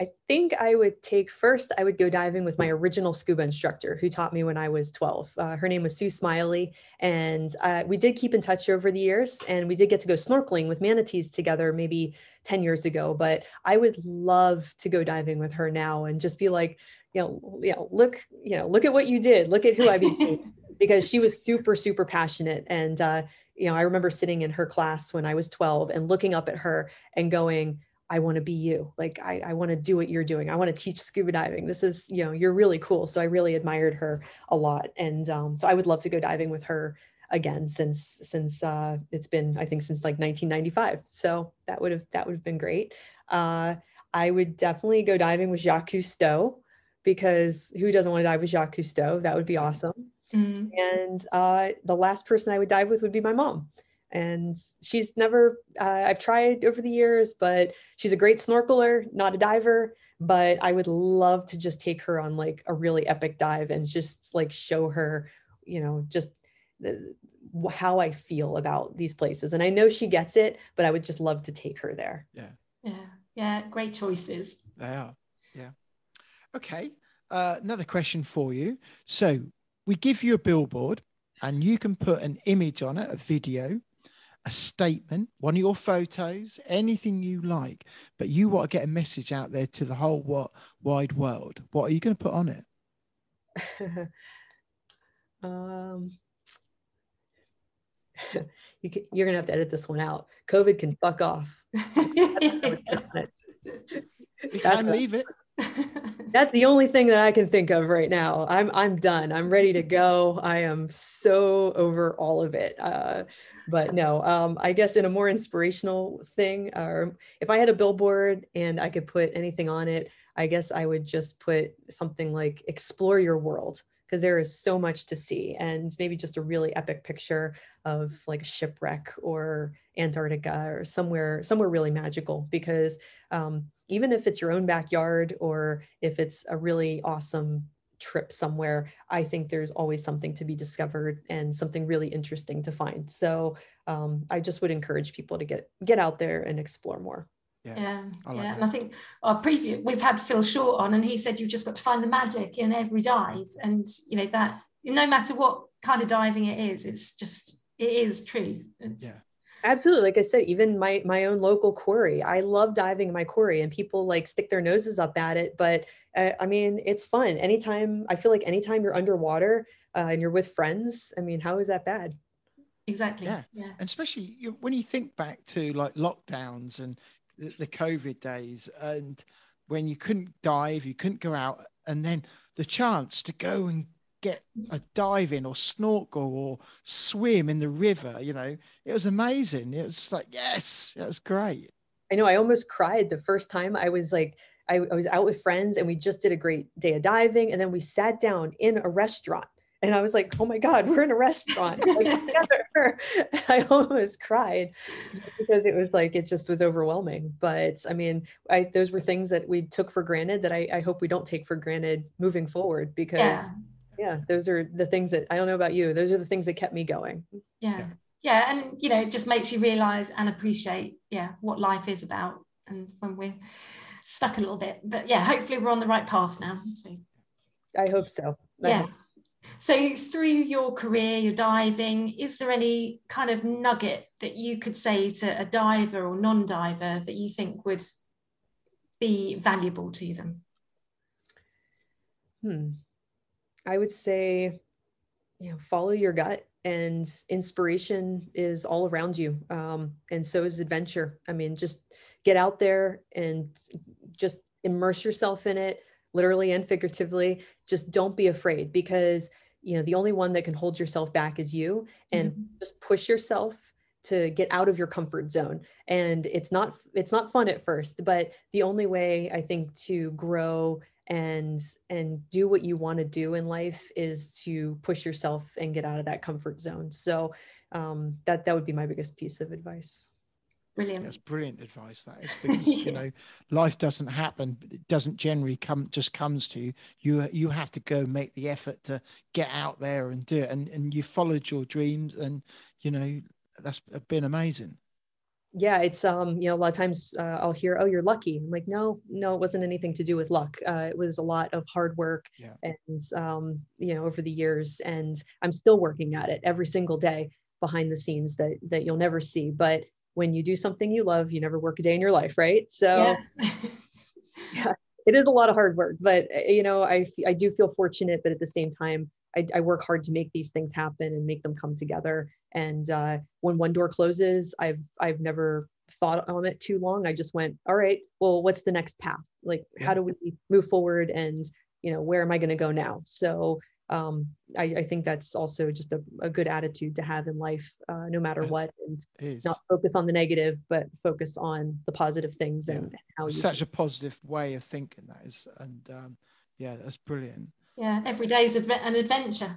I think I would take first, I would go diving with my original scuba instructor who taught me when I was 12. Uh, her name was Sue Smiley. And uh, we did keep in touch over the years. And we did get to go snorkeling with manatees together maybe 10 years ago. But I would love to go diving with her now and just be like, you know, you know, look, you know, look at what you did. Look at who I became. because she was super, super passionate. And, uh, you know, I remember sitting in her class when I was 12 and looking up at her and going, I want to be you. Like, I, I want to do what you're doing. I want to teach scuba diving. This is, you know, you're really cool. So I really admired her a lot. And um, so I would love to go diving with her again since since uh, it's been I think since like 1995. So that would have that would have been great. Uh, I would definitely go diving with Jacques Cousteau because who doesn't want to dive with Jacques Cousteau? That would be awesome. Mm. And uh, the last person I would dive with would be my mom and she's never uh, i've tried over the years but she's a great snorkeler not a diver but i would love to just take her on like a really epic dive and just like show her you know just the, how i feel about these places and i know she gets it but i would just love to take her there Yeah. Yeah. Yeah. Great choices. They are. Yeah. Okay. Uh, another question for you. So we give you a billboard and you can put an image on it, a video, a statement, one of your photos, anything you like, but you want to get a message out there to the whole what, wide world. What are you going to put on it? um you can, you're gonna have to edit this one out covid can fuck off You can a- leave it. that's the only thing that i can think of right now. I'm i'm done. I'm ready to go. I am so over all of it. Uh but no um i guess in a more inspirational thing or if i had a billboard and i could put anything on it i guess i would just put something like explore your world because there is so much to see and maybe just a really epic picture of like a shipwreck or antarctica or somewhere somewhere really magical because um, even if it's your own backyard or if it's a really awesome trip somewhere i think there's always something to be discovered and something really interesting to find so um, i just would encourage people to get get out there and explore more Yeah. Yeah, I like yeah, and I think our previous we've had Phil Short on, and he said you've just got to find the magic in every dive, and you know that no matter what kind of diving it is, it's just it is true. It's, Yeah. Absolutely. Like I said, even my my own local quarry, I love diving in my quarry, and people like stick their noses up at it. But uh, I mean, it's fun. Anytime I feel like anytime you're underwater uh, and you're with friends, I mean, how is that bad? exactly. Yeah. yeah. and especially you, when you think back to like lockdowns and the, the covid days and when you couldn't dive you couldn't go out and then the chance to go and get a dive in or snorkel or swim in the river you know it was amazing it was like yes it was great I know I almost cried the first time I was like, I, I was out with friends and we just did a great day of diving. And then we sat down in a restaurant and I was like, oh my God, we're in a restaurant like, together. I almost cried because it was like, it just was overwhelming. But I mean, I, those were things that we took for granted that I, I hope we don't take for granted moving forward because Yeah. Yeah, those are the things that I don't know about you. Those are the things that kept me going. yeah Yeah. yeah and you know it just makes you realize and appreciate yeah what life is about and when we're stuck a little bit but yeah hopefully we're on the right path now so I hope so. I yeah hope so. so through your career your diving is there any kind of nugget that you could say to a diver or non-diver that you think would be valuable to them Hmm. I would say, you know, follow your gut and inspiration is all around you. Um, and so is adventure. I mean, just get out there and just immerse yourself in it, literally and figuratively. Just don't be afraid because, you know, the only one that can hold yourself back is you. And Mhm. just push yourself to get out of your comfort zone and it's not it's not fun at first but the only way i think to grow and and do what you want to do in life is to push yourself and get out of that comfort zone. So um, that that would be my biggest piece of advice. Brilliant. That's brilliant advice that is because you know life doesn't happen it doesn't generally come just comes to you. You you have to go make the effort to get out there and do it and and you followed your dreams and you know that's been amazing yeah, it's um, you know, a lot of times uh, I'll hear, "Oh, you're lucky." I'm like, no, no, it wasn't anything to do with luck. Uh, it was a lot of hard work, Yeah. and um, you know, over the years, and I'm still working at it every single day behind the scenes that that you'll never see. But when you do something you love, you never work a day in your life, right? So Yeah. it is a lot of hard work, but uh, you know, I I do feel fortunate, but at the same time, I, I work hard to make these things happen and make them come together. And uh, when one door closes, I've I've never thought on it too long. I just went, all right, well, what's the next path? Like, Yeah. how do we move forward? And you know, where am I going to go now? So um, I, I think that's also just a, a good attitude to have in life, uh, no matter what, and It is. not focus on the negative, but focus on the positive things Yeah. and how you. such a positive way of thinking that is and um, yeah that's brilliant yeah, every day is adve- an adventure.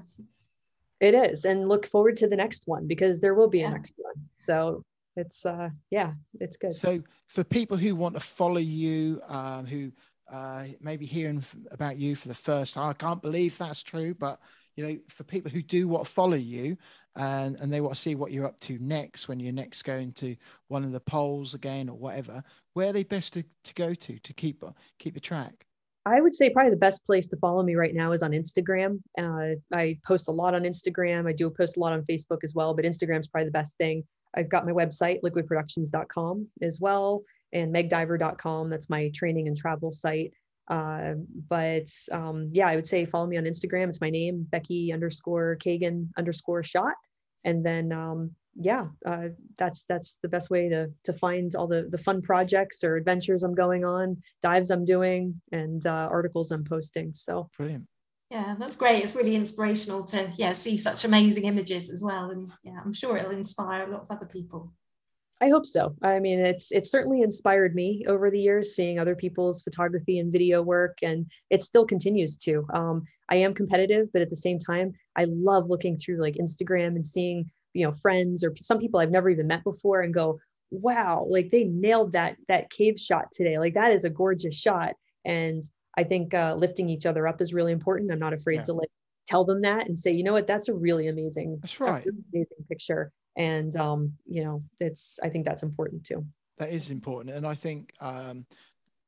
It is, and look forward to the next one because there will be a Yeah. next one. So it's uh yeah, it's good. so for people who want to follow you um, who uh, maybe hearing about you for the first time i can't believe that's true but you know for people who do want to follow you and and they want to see what you're up to next when you're next going to one of the poles again or whatever where are they best to, to go to to keep keep a track I would say probably the best place to follow me right now is on Instagram. Uh, I post a lot on Instagram. I do post a lot on Facebook as well, but Instagram's probably the best thing. I've got my website, liquidproductions.com as well, and megdiver.com. That's my training and travel site. Uh, but um, yeah, I would say follow me on Instagram. It's my name, Becky underscore Kagan underscore Schott. And then um, yeah, uh, that's that's the best way to to find all the the fun projects or adventures I'm going on, dives I'm doing, and uh, articles I'm posting. So brilliant Yeah, that's great. It's really inspirational to yeah see such amazing images as well, and yeah, I'm sure it'll inspire a lot of other people. I hope so. I mean, it's it's certainly inspired me over the years, seeing other people's photography and video work, and it still continues to. Um, I am competitive, but at the same time, I love looking through like Instagram and seeing you know friends or some people I've never even met before, and go, wow, like they nailed that that cave shot today. Like that is a gorgeous shot, and I think uh, lifting each other up is really important. I'm not afraid Yeah. to like tell them that and say, you know what, that's a really amazing, That's right. really amazing picture. And um, you know, it's I think that's important too. that is important and i think um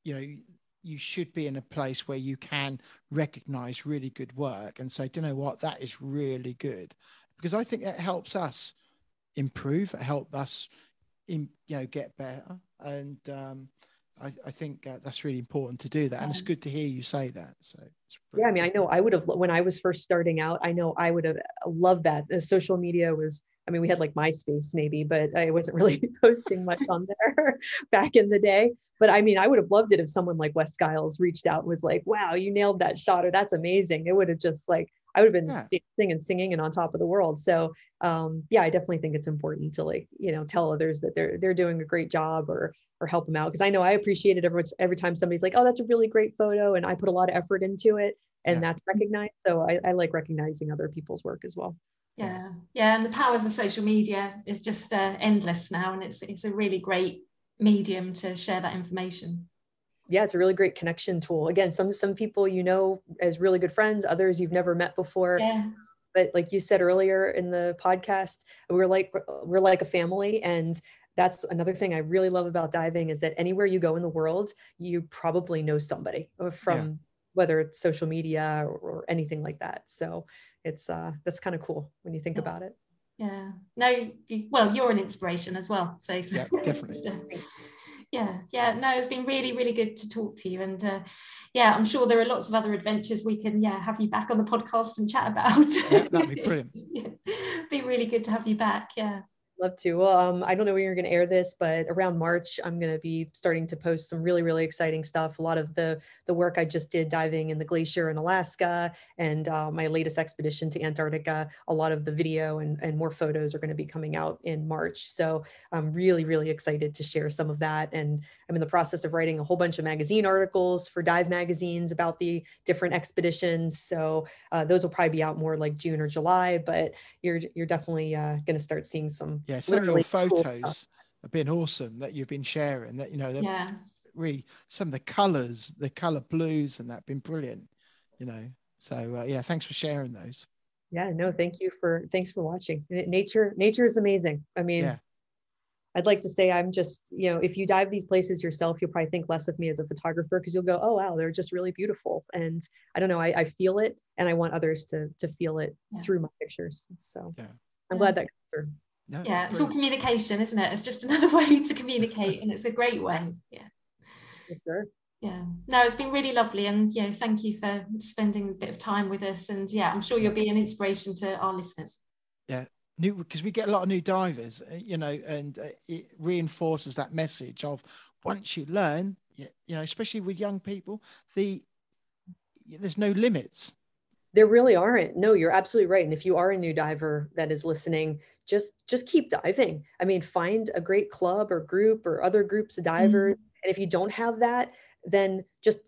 you know you should be in a place where you can recognize really good work and say do you know what that is really good because i think it helps us improve it help us in you know get better and um I, I think uh, that's really important to do that, and it's good to hear you say that. So, it's Yeah, I mean, I know I would have when I was first starting out. I know I would have loved that. The social media was. I mean, we had like MySpace maybe, but I wasn't really posting much on there back in the day. But I mean, I would have loved it if someone like Wes Skiles reached out and was like, "Wow, you nailed that shot," or "That's amazing." It would have just like I would have been Yeah. dancing and singing and on top of the world. So um, yeah, I definitely think it's important to like you know tell others that they're they're doing a great job or or help them out because I know I appreciate it every every time somebody's like, "Oh, that's a really great photo," and I put a lot of effort into it and Yeah. that's recognized. So I, I like recognizing other people's work as well. Yeah, yeah, and the powers of social media is just uh, endless now, and it's it's a really great medium to share that information. Yeah, it's a really great connection tool. Again, some some people you know as really good friends, others you've never met before. Yeah, But like you said earlier in the podcast, we're like we're like a family, and that's another thing I really love about diving is that anywhere you go in the world, you probably know somebody uh, from whether it's social media or, or anything like that. So it's uh that's kind of cool when you think Yeah. about it. yeah. No, you, well, you're an inspiration as well. So Yeah, definitely. Yeah, yeah. No, it's been really, really good to talk to you, and uh, yeah, I'm sure there are lots of other adventures we can yeah have you back on the podcast and chat about. Yeah, that'd be brilliant. yeah, be really good to have you back. Yeah. Love to. Well, um, I don't know when you're going to air this, but around March, I'm going to be starting to post some really, really exciting stuff. A lot of the the work I just did diving in the glacier in Alaska and uh, my latest expedition to Antarctica. A lot of the video and, and more photos are going to be coming out in March. So I'm really, really excited to share some of that. And I'm in the process of writing a whole bunch of magazine articles for dive magazines about the different expeditions. So uh, those will probably be out more like June or July. But you're you're definitely uh, going to start seeing some yeah, some of your literally cool photos have been awesome that you've been sharing. That you know, Yeah. really some of the colors, the color blues, and that have been brilliant. You know, so uh, yeah, thanks for sharing those. Yeah, no, thank you for thanks for watching. Nature nature is amazing. I mean, Yeah. I'd like to say I'm just, you know, if you dive these places yourself, you'll probably think less of me as a photographer because you'll go, oh wow, they're just really beautiful. And I don't know, I, I feel it and I want others to to feel it Yeah. through my pictures. So Yeah. I'm glad that comes through. No, Yeah, it's all communication, isn't it? It's just another way to communicate, and it's a great way. Yeah. Sure. Yeah. No, it's been really lovely. And yeah, thank you for spending a bit of time with us. And yeah, I'm sure you'll be an inspiration to our listeners. Yeah, new because we get a lot of new divers, uh, you know, and uh, it reinforces that message of once you learn, you, you know, especially with young people, the there's no limits. There really aren't. No, you're absolutely right. And if you are a new diver that is listening, just just keep diving. I mean, find a great club or group or other groups of mm-hmm. divers. And if you don't have that, then just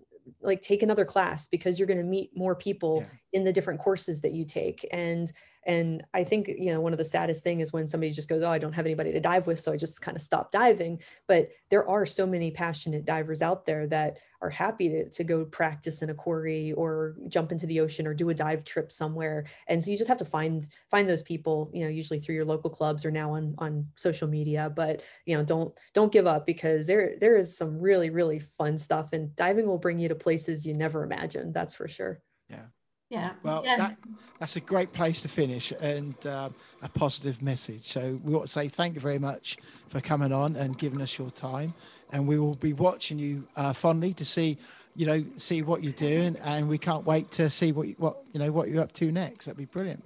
like take another class because you're going to meet more people Yeah. in the different courses that you take. And and I think you know one of the saddest thing is when somebody just goes, "Oh, I don't have anybody to dive with, so I just kind of stop diving." But there are so many passionate divers out there that are happy to, to go practice in a quarry or jump into the ocean or do a dive trip somewhere and so you just have to find find those people you know usually through your local clubs or now on on social media but you know don't don't give up because there there is some really really fun stuff and diving will bring you to places you never imagined that's for sure Yeah. Yeah well, yeah. that, that's a great place to finish and um, a positive message. So we want to say thank you very much for coming on and giving us your time. And we will be watching you uh, fondly to see, you know, see what you're doing. And we can't wait to see what you, what you know what you're up to next. That'd be brilliant.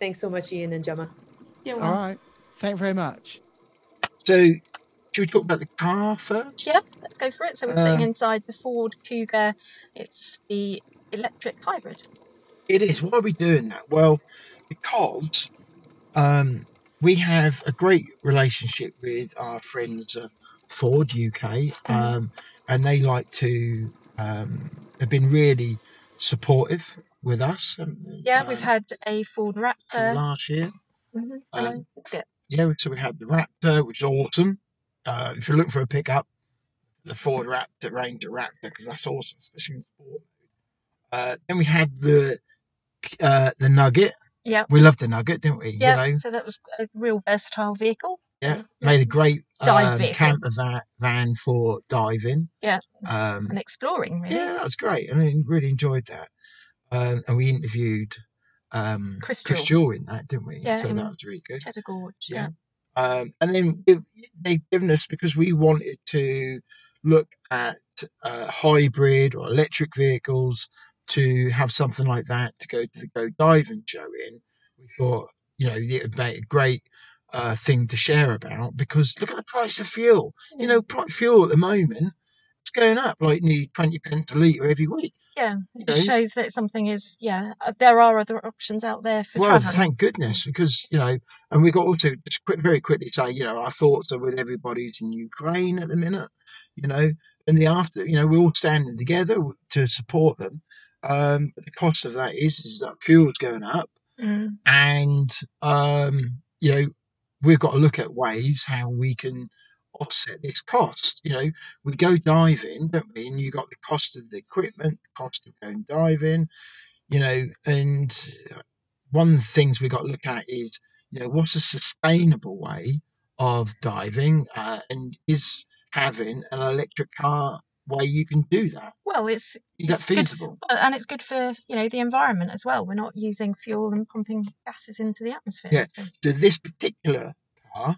thanks so much ian and gemma You're All Thank you very much. So, should we talk about the car first? Yeah, let's go for it. So we're sitting Um, inside the Ford Kuga. It's the electric hybrid. It is. Why are we doing that? Well, because um, we have a great relationship with our friends at Ford UK, um, and they like to um, have been really supportive with us. Um, Yeah, we've um, had a Ford from Raptor. last year. Mhm, um. Yeah. Yeah, so we had the Raptor, which is awesome. Uh, if you're looking for a pickup, the Ford Raptor, Ranger Raptor, because that's awesome, especially in sport. Uh, then we had the uh, the Nugget. Yeah. We loved the Nugget, didn't we? Yeah, You know, so that was a real versatile vehicle. Yeah, yeah. made a great um, camper van, van for diving. Yeah. Um, and exploring, really. yeah, that was great, and I really enjoyed that. Um, and we interviewed um, Chris Chris Jewell. Jewell in that, didn't we? Yeah, so that was really good. Cheddar Gorge. Yeah. Yeah. Um, and then it- they've given us because we wanted to look at uh, hybrid or electric vehicles to have something like that to go to the Go Diving show in. We thought, you know, it would make a great uh, thing to share about because look at the price of fuel. You know, fuel at the moment it's going up like nearly twenty pence a litre every week. Yeah, it know? shows that something is, yeah, uh, there are other options out there for well, traveling. thank goodness, because you know, and we got also just quick, very quickly say, you know, our thoughts are with everybody who's in Ukraine at the minute, you know, and the after, you know, we're all standing together to support them. Um, but the cost of that is is that fuel's going up, Mm. and um, you know, we've got to look at ways how we can offset this cost. You know, we go diving, don't we? And you got the cost of the equipment, the cost of going diving, you know, and one of the things we've got to look at is, you know, what's a sustainable way of diving, uh, and is having an electric car way you can do that? Well, it's Is that it's feasible? and it's good for you know the environment as well. We're not using fuel and pumping gases into the atmosphere. Yeah. So- this particular car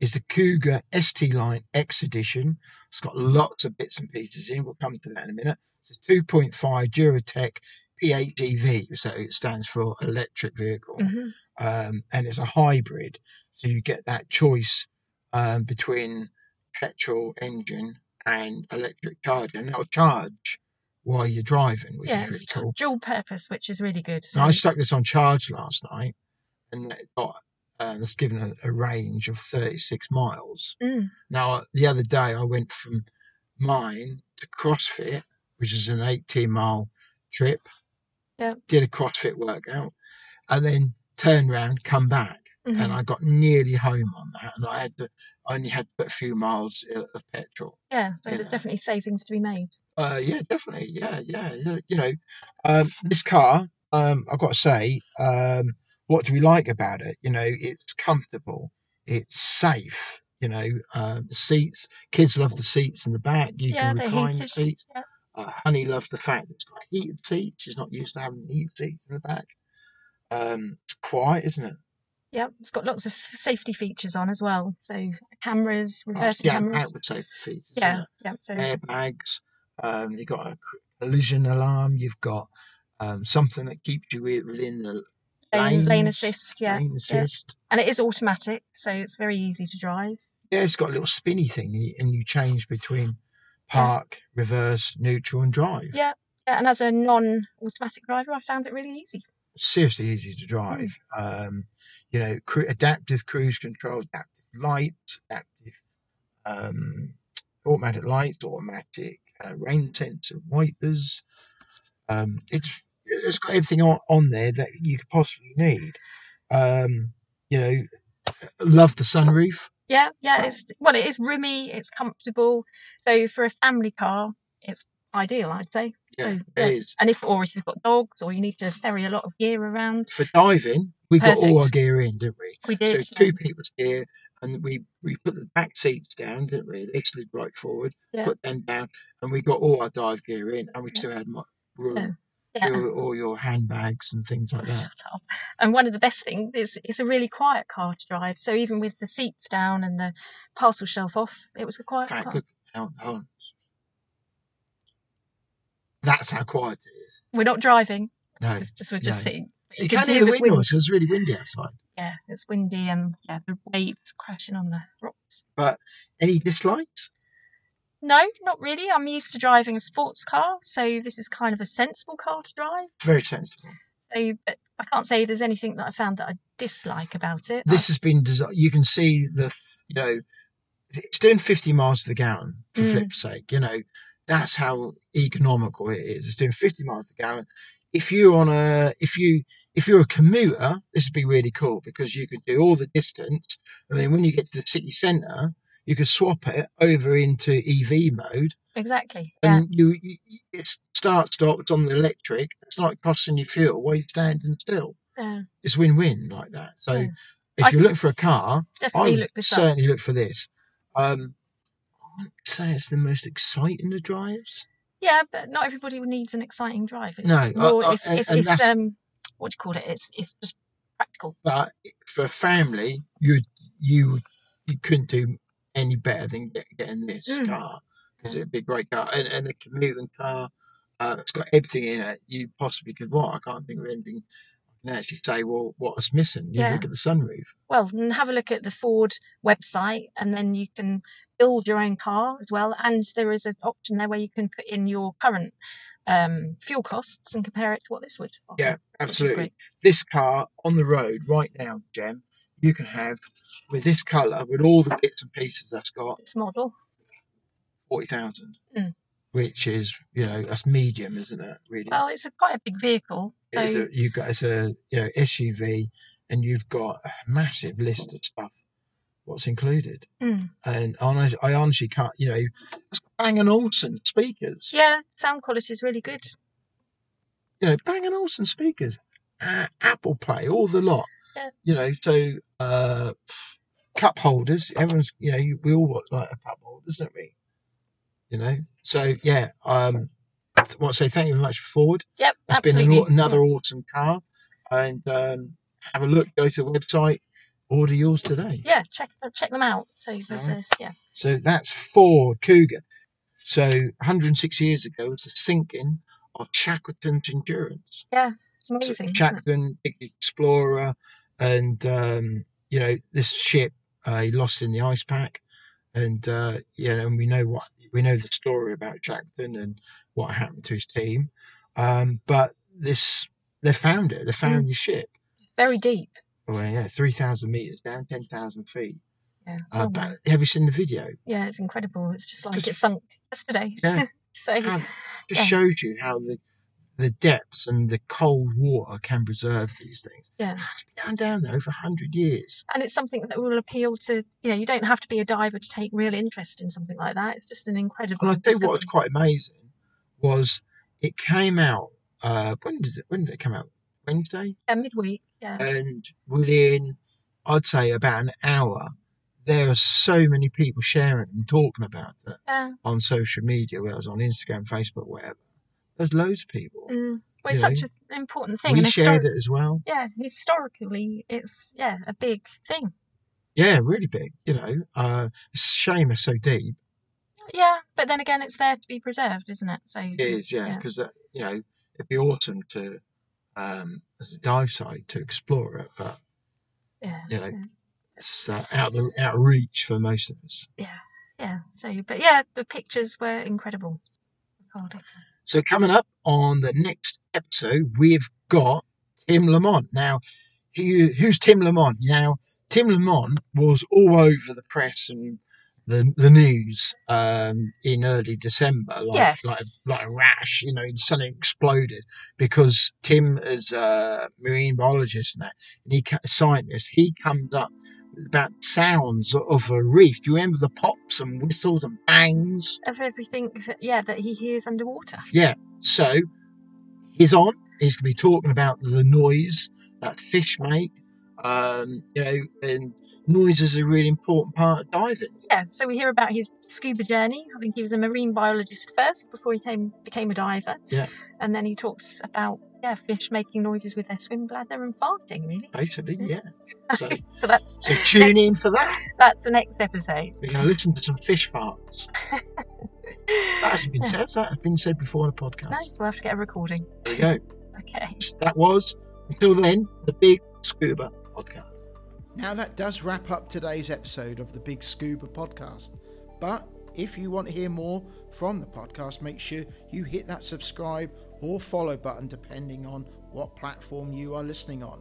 is the Kuga ST Line X Edition. It's got lots of bits and pieces in. We'll come to that in a minute. It's a 2.5 Duratec PHEV, so it stands for electric vehicle, Mhm. um, and it's a hybrid. So you get that choice um, between petrol engine and electric charger, and it'll charge while you're driving, which Yeah, is it's really t- cool. dual purpose, which is really good. So I stuck this on charge last night, and it got uh, that's given a, a range of 36 miles. Mm. Now, the other day I went from mine to CrossFit, which is an 18 mile trip. Yeah. Did a CrossFit workout, and then turn around, come back, Mhm. and I got nearly home on that, and I had I only had put a few miles of of petrol. yeah, so there's know. definitely savings to be made. Uh, yeah, definitely. Yeah, yeah, yeah. You know, um, this car, um, I've got to say, um, what do we like about it? You know, it's comfortable, it's safe. You know, uh, the seats. Kids love the seats in the back. You yeah, can recline the seats. Yeah. Uh, Honey loves the fact that it's got heated seats. She's not used to having heated seats in the back. Um, it's quiet, isn't it? Yeah, it's got lots of safety features on as well. So cameras, Oh, reversing yeah, cameras. outward safety features. Yeah, yeah. So airbags. Um, you've got a collision alarm. You've got um, something that keeps you within the lane, lane assist, yeah, lane assist. and it is automatic, so it's very easy to drive. Yeah, it's got a little spinny thing, and you change between park, reverse, neutral, and drive. Yeah, yeah. And as a non-automatic driver, I found it really easy. Seriously easy to drive. Um, you know, cru- adaptive cruise control, adaptive lights, adaptive um, automatic lights, automatic uh, rain sensor wipers. Um, it's it's got everything on, on there that you could possibly need. Um, you know, love the sunroof. Yeah, yeah. It's well, it is roomy. It's comfortable. So for a family car, it's ideal, I'd say. Yeah, so yeah. is. And if or if you've got dogs or you need to ferry a lot of gear around, For diving, we got all our gear in, didn't we? we So did. two people's gear, and we we put the back seats down, didn't we? They slid right forward, Yeah. put them down, and we got all our dive gear in, and we Yeah. still had mo- room Yeah. for all your handbags and things like that. Shut up. And one of the best things is it's a really quiet car to drive. So even with the seats down and the parcel shelf off, it was a quiet fact, car. look, hold, hold on. That's how quiet it is. We're not driving. No, It's just we're just no. sitting. But you can can't hear the the wind wind. noise. It's really windy outside. Yeah, it's windy and yeah, the waves crashing on the rocks. But any dislikes? No, not really. I'm used to driving a sports car, so this is kind of a sensible car to drive. Very sensible. So, but I can't say there's anything that I found that I dislike about it. This has been designed. You can see the, you know, it's doing 50 miles to the gallon for Mm. flip's sake. You know, that's how economical it is. It's doing 50 miles the gallon. If you're on a, if you, if you're a commuter, this would be really cool because you could do all the distance, and then when you get to the city centre, you could swap it over into EV mode, exactly. Yeah, and you, you it's start stop. It's on the electric. It's not costing you fuel while you're standing still. yeah. It's win-win like that. So, Yeah. if I you're looking for a car, I would look this up. certainly look for this. Um, wouldn't say it's the most exciting of drives. Yeah, but not everybody needs an exciting drive. It's No, more, I- it's, and- it's, and it's um, what do you call it? It's it's just practical. but for a family, you you you couldn't do any better than get, getting this Mm. car because it'd be a great car and, and a commuting car. Uh, it's got everything in it you possibly could want. I can't think of anything I can actually say. Well, what is missing? You Yeah. look at the sunroof. Well, and have a look at the Ford website, and then you can build your own car as well. And there is an option there where you can put in your current um, fuel costs and compare it to what this would. offer, Yeah, absolutely. This car on the road right now, Gem, you can have with this colour, with all the bits and pieces that's got, This model. forty thousand, Mm. which is you know that's medium, isn't it? Really, Well, it's a quite a big vehicle, so it's a, you got it's a you know SUV, and you've got a massive list of stuff. What's included, Mm. and honest, I honestly can't. You know, Bang and Olufsen speakers. yeah, sound quality is really good. you know, Bang and Olufsen speakers, uh, Apple Play, all the lot. Yeah. You know, so uh, cup holders. Everyone's, you know, we all want like a cup holder, don't we? You know, so yeah. Um, I want to say thank you very much, for Ford. Yep, That's been an, another awesome car, and um, have a look. Go to the website, order yours today. Yeah, check check them out. So there's Alright. a yeah. So that's Ford Kuga. So 106 years ago was the sinking of Shackleton's Endurance. Yeah, it's amazing. isn't? Shackleton, big explorer, and um, you know this ship uh, he lost in the ice pack, and uh, yeah, and we know what we know the story about Shackleton and what happened to his team. Um, but this they found it. They found Mm. the ship. Very deep. Well, yeah, three thousand meters down, ten thousand feet. Yeah. Uh, Oh, but have you seen the video? yeah, it's incredible. It's just like Just- it sunk yesterday. Yeah. so just Yeah. shows you how the the depths and the cold water can preserve these things. yeah. Down down there over hundred years. and it's something that will appeal to you know you don't have to be a diver to take real interest in something like that it's just an incredible And I think what was quite amazing was it came out. Uh, when did it? When did it come out? Wednesday, yeah, midweek yeah and within, I'd say about an hour, there are so many people sharing and talking about it Yeah. on social media, whether it's on Instagram, Facebook, whatever. There's loads of people. Mm. Well, it's You know, such an important thing. we and shared histori- it as well. Yeah, historically, it's yeah a big thing. Yeah, really big. You know, uh, shame is so deep. Yeah, but then again, it's there to be preserved, isn't it? So It is, yeah, because you know it'd be awesome to, um, as a dive site, to explore it, but yeah, you know, yeah. it's uh, out the out of reach for most of us. yeah, yeah. So, but yeah, the pictures were incredible. So coming up on the next episode, we've got Tim Lamont. Now, who, who's Tim Lamont? Now, Tim Lamont was all over the press and the the news um, in early December, like Yes. like like a rash. You know, suddenly exploded because Tim is a marine biologist and that, and he ca- scientist. He comes up with about sounds of a reef. Do you remember the pops and whistles and bangs? Of everything, that, yeah, that he hears underwater. Yeah. So he's on. He's going to be talking about the noise that fish make. Um, you know, and noise is a really important part of diving. Yeah, so we hear about his scuba journey. I think he was a marine biologist first before he came became a diver. Yeah. And then he talks about yeah, fish making noises with their swim bladder and farting, really. Basically, yeah. So, So that's so tune in for that. that's the next episode. We're going to listen to some fish farts. That hasn't been Yeah. said. That has been said before on a podcast. No, we'll have to get a recording. There we go. Okay. That was until then the Big Scuba Podcast. Now, that does wrap up today's episode of the Big Scuba podcast. But if you want to hear more from the podcast, make sure you hit that subscribe or follow button depending on what platform you are listening on.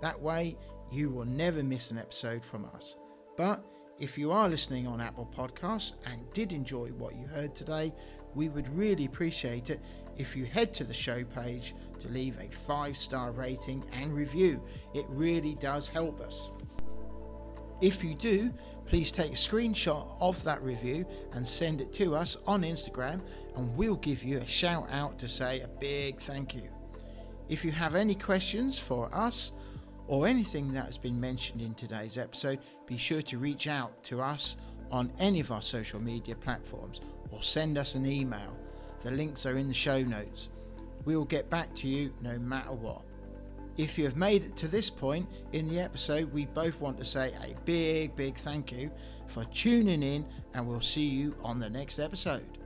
That way, you will never miss an episode from us. But if you are listening on Apple Podcasts and did enjoy what you heard today, we would really appreciate it if you head to the show page to leave a five star rating and review. It really does help us. If you do, please take a screenshot of that review and send it to us on Instagram, and we'll give you a shout out to say a big thank you. If you have any questions for us or anything that has been mentioned in today's episode, be sure to reach out to us on any of our social media platforms or send us an email. The links are in the show notes. We will get back to you no matter what. If you have made it to this point in the episode, we both want to say a big, big thank you for tuning in, and we'll see you on the next episode.